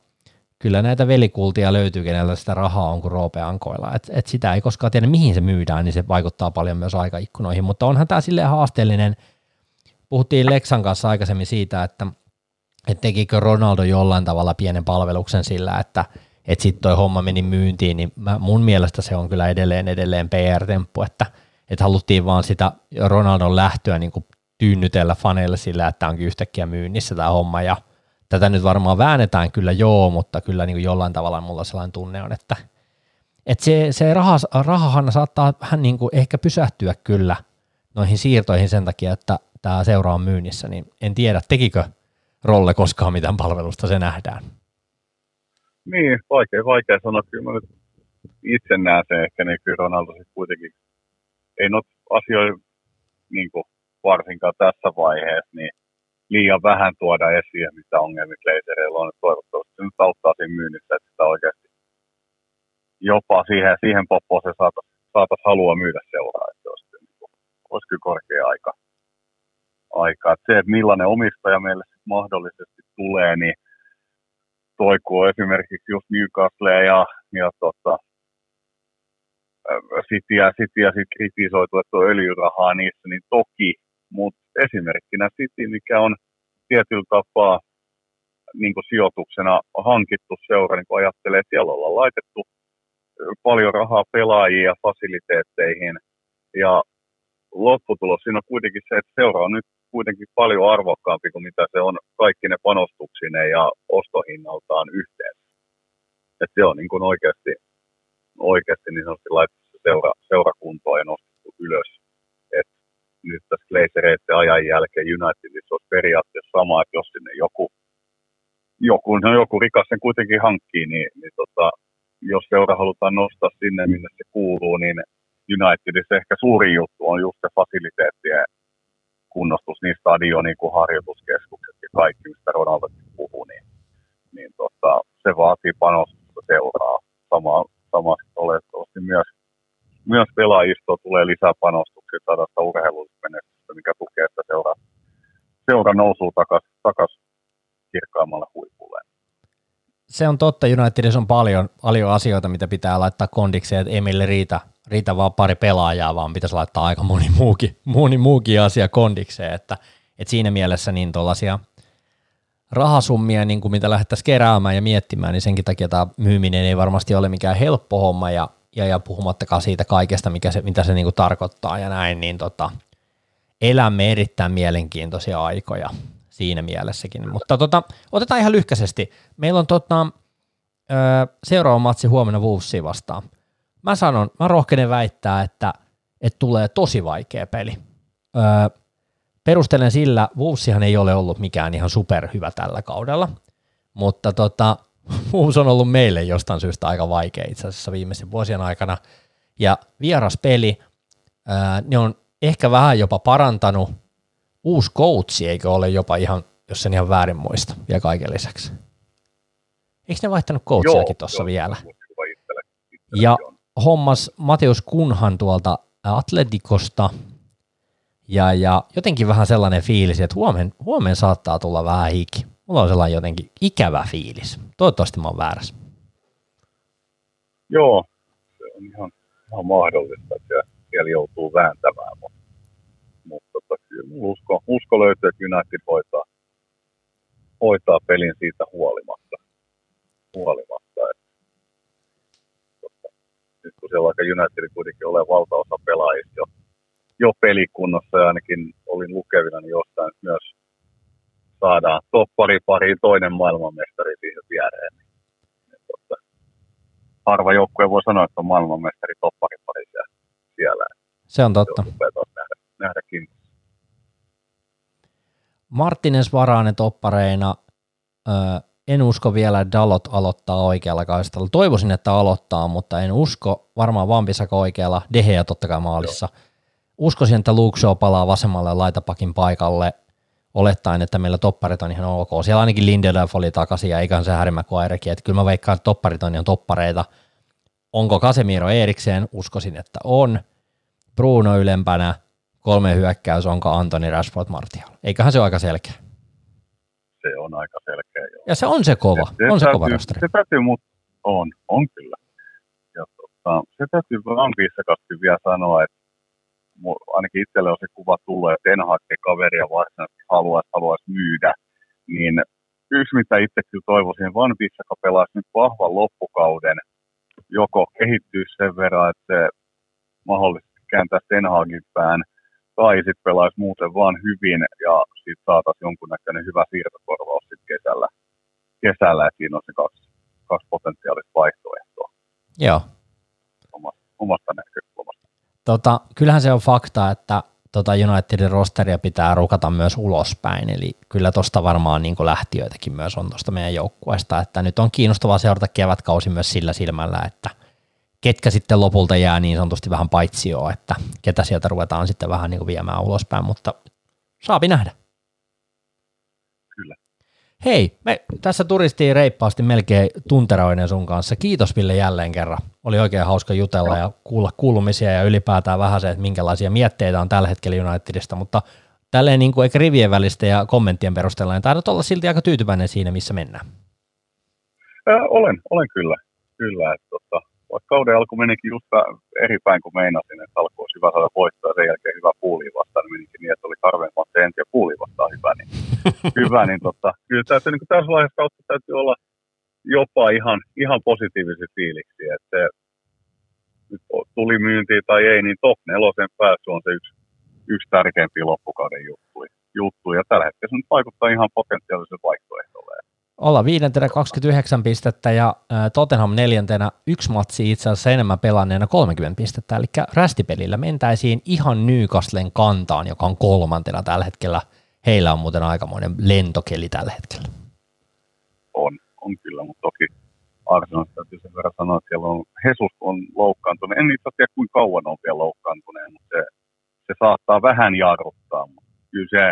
kyllä näitä velikultia löytyy, kenellä sitä rahaa on kuin roopeankoilla, että et sitä ei koskaan tiedä mihin se myydään, niin se vaikuttaa paljon myös aikaikkunoihin, mutta onhan tämä silleen haasteellinen, puhuttiin Lexan kanssa aikaisemmin siitä, että, että tekikö Ronaldo jollain tavalla pienen palveluksen sillä, että – että sitten toi homma meni myyntiin, niin mä, mun mielestä se on kyllä edelleen edelleen PR-temppu, että, että haluttiin vaan sitä Ronaldon lähtöä niin kuin tyynnytellä faneille sillä, että onkin yhtäkkiä myynnissä tämä homma, ja tätä nyt varmaan väännetään kyllä joo, mutta kyllä niin kuin jollain tavalla mulla sellainen tunne on, että, että se, se raha, rahahan saattaa vähän niin kuin ehkä pysähtyä kyllä noihin siirtoihin sen takia, että tämä seura on myynnissä, niin en tiedä, tekikö Rolle koskaan mitään palvelusta, se nähdään. Niin, vaikea, vaikea sanoa. Kyllä mä nyt itse näen sen ehkä, niin kyllä Ronaldo sitten kuitenkin ei noita asioita niin varsinkaan tässä vaiheessa, niin liian vähän tuoda esiin, mitä ongelmia Glazereilla on. Toivottavasti se nyt auttaa siinä myynnissä, että sitä oikeasti jopa siihen, siihen poppoon se saataisiin saatais halua myydä seuraa, että olisi, niin kuin, olisi kyllä korkea aika. aika. Että se, että millainen omistaja meille mahdollisesti tulee, niin toi, kun on esimerkiksi just Newcastle ja, ja tota, Cityä, Cityä sit kritisoitu, että on öljyrahaa niissä, niin toki, mutta esimerkkinä City, mikä on tietyllä tapaa niin sijoituksena hankittu seura, niin kuin ajattelee, että siellä ollaan laitettu paljon rahaa pelaajia fasiliteetteihin. Ja lopputulos siinä on kuitenkin se, että seura on nyt kuitenkin paljon arvokkaampi kuin mitä se on kaikki ne panostuksineen ja ostohinnaltaan yhteen. Että se on niin kuin oikeasti, oikeasti niin sanotusti laitettu seura, seurakuntoa ja nostettu ylös. Et nyt tässä Glazereiden ajan jälkeen Unitedissa olisi periaatteessa sama, että jos sinne joku, joku, no joku rikas sen kuitenkin hankkii, niin, niin tota, jos seura halutaan nostaa sinne, minne se kuuluu, niin Unitedissa ehkä suurin juttu on just se fasiliteettien kunnostus, niin stadioni kuin harjoituskeskukset ja kaikki, mistä Ronaldo puhuu, niin, niin tota, se vaatii panostusta seuraa. Sama, sama olettavasti myös, myös pelaajistoa tulee lisää panostuksia sadasta urheilullista mikä tukee sitä seura, seura nousuu takaisin takas kirkkaammalle huipulle. Se on totta, Unitedissa on paljon, paljon asioita, mitä pitää laittaa kondikseen, että Emille riitä riitä vaan pari pelaajaa, vaan pitäisi laittaa aika moni muukin, moni muukin asia kondikseen, että, että siinä mielessä niin tuollaisia rahasummia, niin kuin mitä lähdettäisiin keräämään ja miettimään, niin senkin takia tämä myyminen ei varmasti ole mikään helppo homma, ja, ja, ja puhumattakaan siitä kaikesta, mikä se, mitä se niin kuin tarkoittaa ja näin, niin tota, elämme erittäin mielenkiintoisia aikoja siinä mielessäkin. Mutta tota, otetaan ihan lyhkäisesti. Meillä on tota, seuraava matsi huomenna Wolvesia vastaan – mä sanon, mä rohkenen väittää, että, että tulee tosi vaikea peli. Öö, perustelen sillä, Wolvesihan ei ole ollut mikään ihan superhyvä tällä kaudella, mutta tota, Wolves on ollut meille jostain syystä aika vaikea itse asiassa viimeisen vuosien aikana, ja vieras peli, öö, ne on ehkä vähän jopa parantanut, uusi coachi, eikö ole jopa ihan, jos sen ihan väärin muista, vielä kaiken lisäksi. Eikö ne vaihtanut coachiakin tuossa vielä? Ja hommas Mateus Kunhan tuolta Atletikosta, ja, ja jotenkin vähän sellainen fiilis, että huomen, huomen saattaa tulla vähän hiki. Mulla on sellainen jotenkin ikävä fiilis. Toivottavasti mä oon väärässä. Joo, se on ihan, ihan mahdollista, että siellä joutuu vääntämään, mutta, mutta tota, kyllä usko, usko löytyy, että United hoitaa, hoitaa pelin siitä huolimatta. huolimatta että nyt kun siellä vaikka United kuitenkin ole valtaosa pelaajista jo, jo pelikunnossa ja ainakin olin lukevina, niin jostain myös saadaan toppari pariin toinen maailmanmestari siihen viereen. Niin, totta, harva joukkue voi sanoa, että on maailmanmestari toppari pari siellä. Se on totta. On nähdä, nähdäkin. Martines Varainen toppareina, en usko vielä, että Dalot aloittaa oikealla kaistalla. Toivoisin, että aloittaa, mutta en usko. Varmaan Vampisaka oikealla, Deheä totta kai maalissa. Joo. Uskoisin, että Luke Shaw palaa vasemmalle laitapakin paikalle, olettaen, että meillä topparit on ihan ok. Siellä ainakin Lindelöf oli takaisin ja eiköhän se Harry Maguirekin, että kyllä mä veikkaan, että topparit on ihan toppareita. Onko Casemiro erikseen? Uskoisin, että on. Bruno ylempänä, kolme hyökkäys, onko Antoni Rashford Martial? Eiköhän se ole aika selkeä se on aika selkeä. Jo. Ja se on se kova, se, se on se täytyy, kova rosteri. Se täytyy, mutta on, on kyllä. Ja tota, se täytyy vaan viissakasti vielä sanoa, että ainakin itselle on se kuva tullut, että en hakee kaveria varsinaisesti haluaisi, haluaisi myydä, niin yksi mitä itse kyllä toivoisin, Van Bissaka pelaisi nyt vahvan loppukauden, joko kehittyy sen verran, että se mahdollisesti kääntää Ten Hagin pään, tai sitten pelaisi muuten vaan hyvin ja sitten saataisiin jonkunnäköinen hyvä siirtokorvaus sitten kesällä. kesällä että siinä on se kaksi, kaksi potentiaalista vaihtoehtoa. Joo. Omasta, omasta näkökulmasta. Tota, kyllähän se on fakta, että tota Unitedin rosteria pitää rukata myös ulospäin, eli kyllä tuosta varmaan niin lähtiöitäkin myös on tuosta meidän joukkueesta, että nyt on kiinnostavaa seurata kevätkausi myös sillä silmällä, että – ketkä sitten lopulta jää niin sanotusti vähän paitsioon, että ketä sieltä ruvetaan sitten vähän niin kuin viemään ulospäin, mutta saapi nähdä. Kyllä. Hei, me tässä turistiin reippaasti melkein tunteroinen sun kanssa. Kiitos Ville jälleen kerran. Oli oikein hauska jutella ja kuulla kuulumisia ja ylipäätään vähän se, että minkälaisia mietteitä on tällä hetkellä Unitedista, mutta tälleen niin kuin ehkä rivien välistä ja kommenttien perusteella, niin taidat olla silti aika tyytyväinen siinä, missä mennään. Olen, olen kyllä. Kyllä, että tota, vaikka kauden alku menikin just eri päin kuin meinasin, että alkoi olisi hyvä saada voittaa ja sen jälkeen hyvä puuli vastaan, niin menikin niin, että oli harvemmat ensin ja puuli vastaan hyvä, niin, hyvä, niin tota, kyllä täytyy, niin tässä vaiheessa kautta täytyy olla jopa ihan, ihan positiivisia fiiliksi, että se, nyt tuli myyntiin tai ei, niin top nelosen pääsy on se yksi, yksi tärkeimpiä loppukauden juttuja. juttuja. Ja tällä hetkellä se nyt vaikuttaa ihan potentiaalisen vaihtoehdolle. Olla viidentenä 29 pistettä ja Tottenham neljäntenä yksi matsi itse asiassa enemmän pelanneena 30 pistettä, eli rästipelillä mentäisiin ihan Newcastlen kantaan, joka on kolmantena tällä hetkellä. Heillä on muuten aikamoinen lentokeli tällä hetkellä. On, on kyllä, mutta toki Arsenalista täytyy sen verran sanoa, että siellä on, Jesus on loukkaantunut. En itse tiedä, kuinka kauan on vielä loukkaantuneen, mutta se, se saattaa vähän jarruttaa. Mutta kyllä se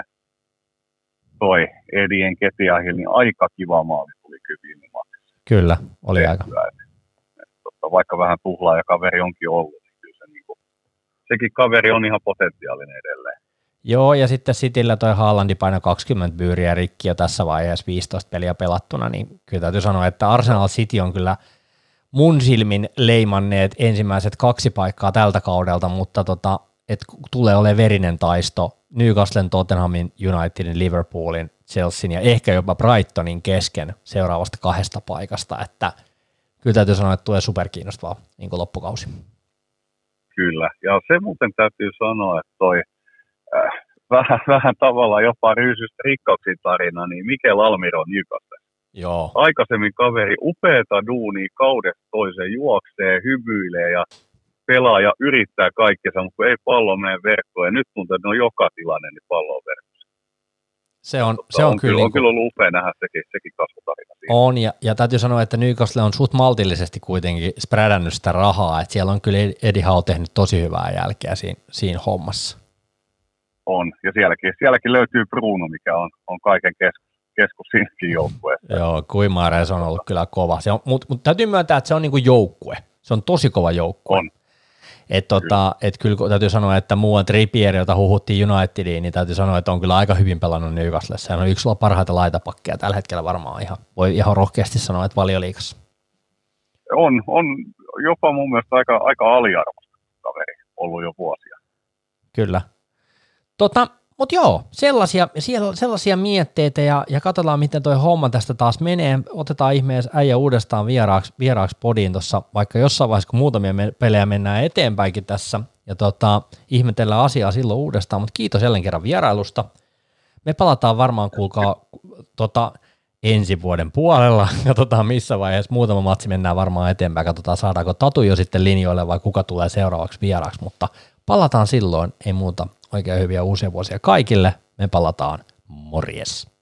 toi Edien Ketiahil, niin aika kiva maali tuli kyllä viime Kyllä, oli aika. Et, et, totta, vaikka vähän tuhlaa ja kaveri onkin ollut, niin kyllä se niin kuin, sekin kaveri on ihan potentiaalinen edelleen. Joo, ja sitten Cityllä toi Haalandi paino 20 byyriä rikki jo tässä vaiheessa 15 peliä pelattuna, niin kyllä täytyy sanoa, että Arsenal City on kyllä mun silmin leimanneet ensimmäiset kaksi paikkaa tältä kaudelta, mutta tota, et tulee olemaan verinen taisto Newcastlen, Tottenhamin, Unitedin, Liverpoolin, Chelsean ja ehkä jopa Brightonin kesken seuraavasta kahdesta paikasta, että kyllä täytyy sanoa, että tulee superkiinnostavaa niin kuin loppukausi. Kyllä, ja se muuten täytyy sanoa, että toi äh, vähän, vähän tavallaan jopa ryysystä rikkauksiin tarina, niin Mikel Almiro Newcastle. Joo. Aikaisemmin kaveri upeata duunia kaudesta toiseen juoksee, hymyilee ja pelaa ja yrittää kaikkea, mutta ei pallo mene verkkoon. Ja nyt tuntuu, että ne on joka tilanne, niin pallo on verkossa. Se on, se on, on kyllä, on niin kyllä ollut upea nähdä sekin, sekin kasvutarina. Siinä. On, ja, ja täytyy sanoa, että Newcastle on suht maltillisesti kuitenkin sprädännyt sitä rahaa, että siellä on kyllä Eddie Howe tehnyt tosi hyvää jälkeä siinä, siinä hommassa. On, ja sielläkin, sielläkin löytyy Bruno, mikä on, on kaiken keskus, keskus siinäkin joukkueessa. Joo, Kuimares on ollut kyllä kova, mutta mut täytyy myöntää, että se on niinku joukkue. Se on tosi kova joukkue. On. Et tota, et kyllä täytyy sanoa, että muuan Trippier, jota huhuttiin Unitediin, niin täytyy sanoa, että on kyllä aika hyvin pelannut Newcastlessa. Hän on yksi parhaita laitapakkeja tällä hetkellä varmaan ihan, voi ihan rohkeasti sanoa, että valioliikassa. On, on jopa mun mielestä aika, aika aliarvoista kaveri ollut jo vuosia. Kyllä. Tota, mutta joo, sellaisia, sellaisia mietteitä ja, ja katsotaan, miten toi homma tästä taas menee. Otetaan ihmeessä äijä uudestaan vieraaksi, vieraaksi podiin tuossa, vaikka jossain vaiheessa, kun muutamia pelejä mennään eteenpäinkin tässä, ja tota, ihmetellään asiaa silloin uudestaan, mutta kiitos jälleen kerran vierailusta. Me palataan varmaan, kuulkaa, tota, ensi vuoden puolella. Katsotaan missä vaiheessa muutama matsi mennään varmaan eteenpäin. Katsotaan saadaanko Tatu jo sitten linjoille vai kuka tulee seuraavaksi vieraaksi, mutta palataan silloin. Ei muuta Oikein hyviä uusia vuosia kaikille. Me palataan. Morjes.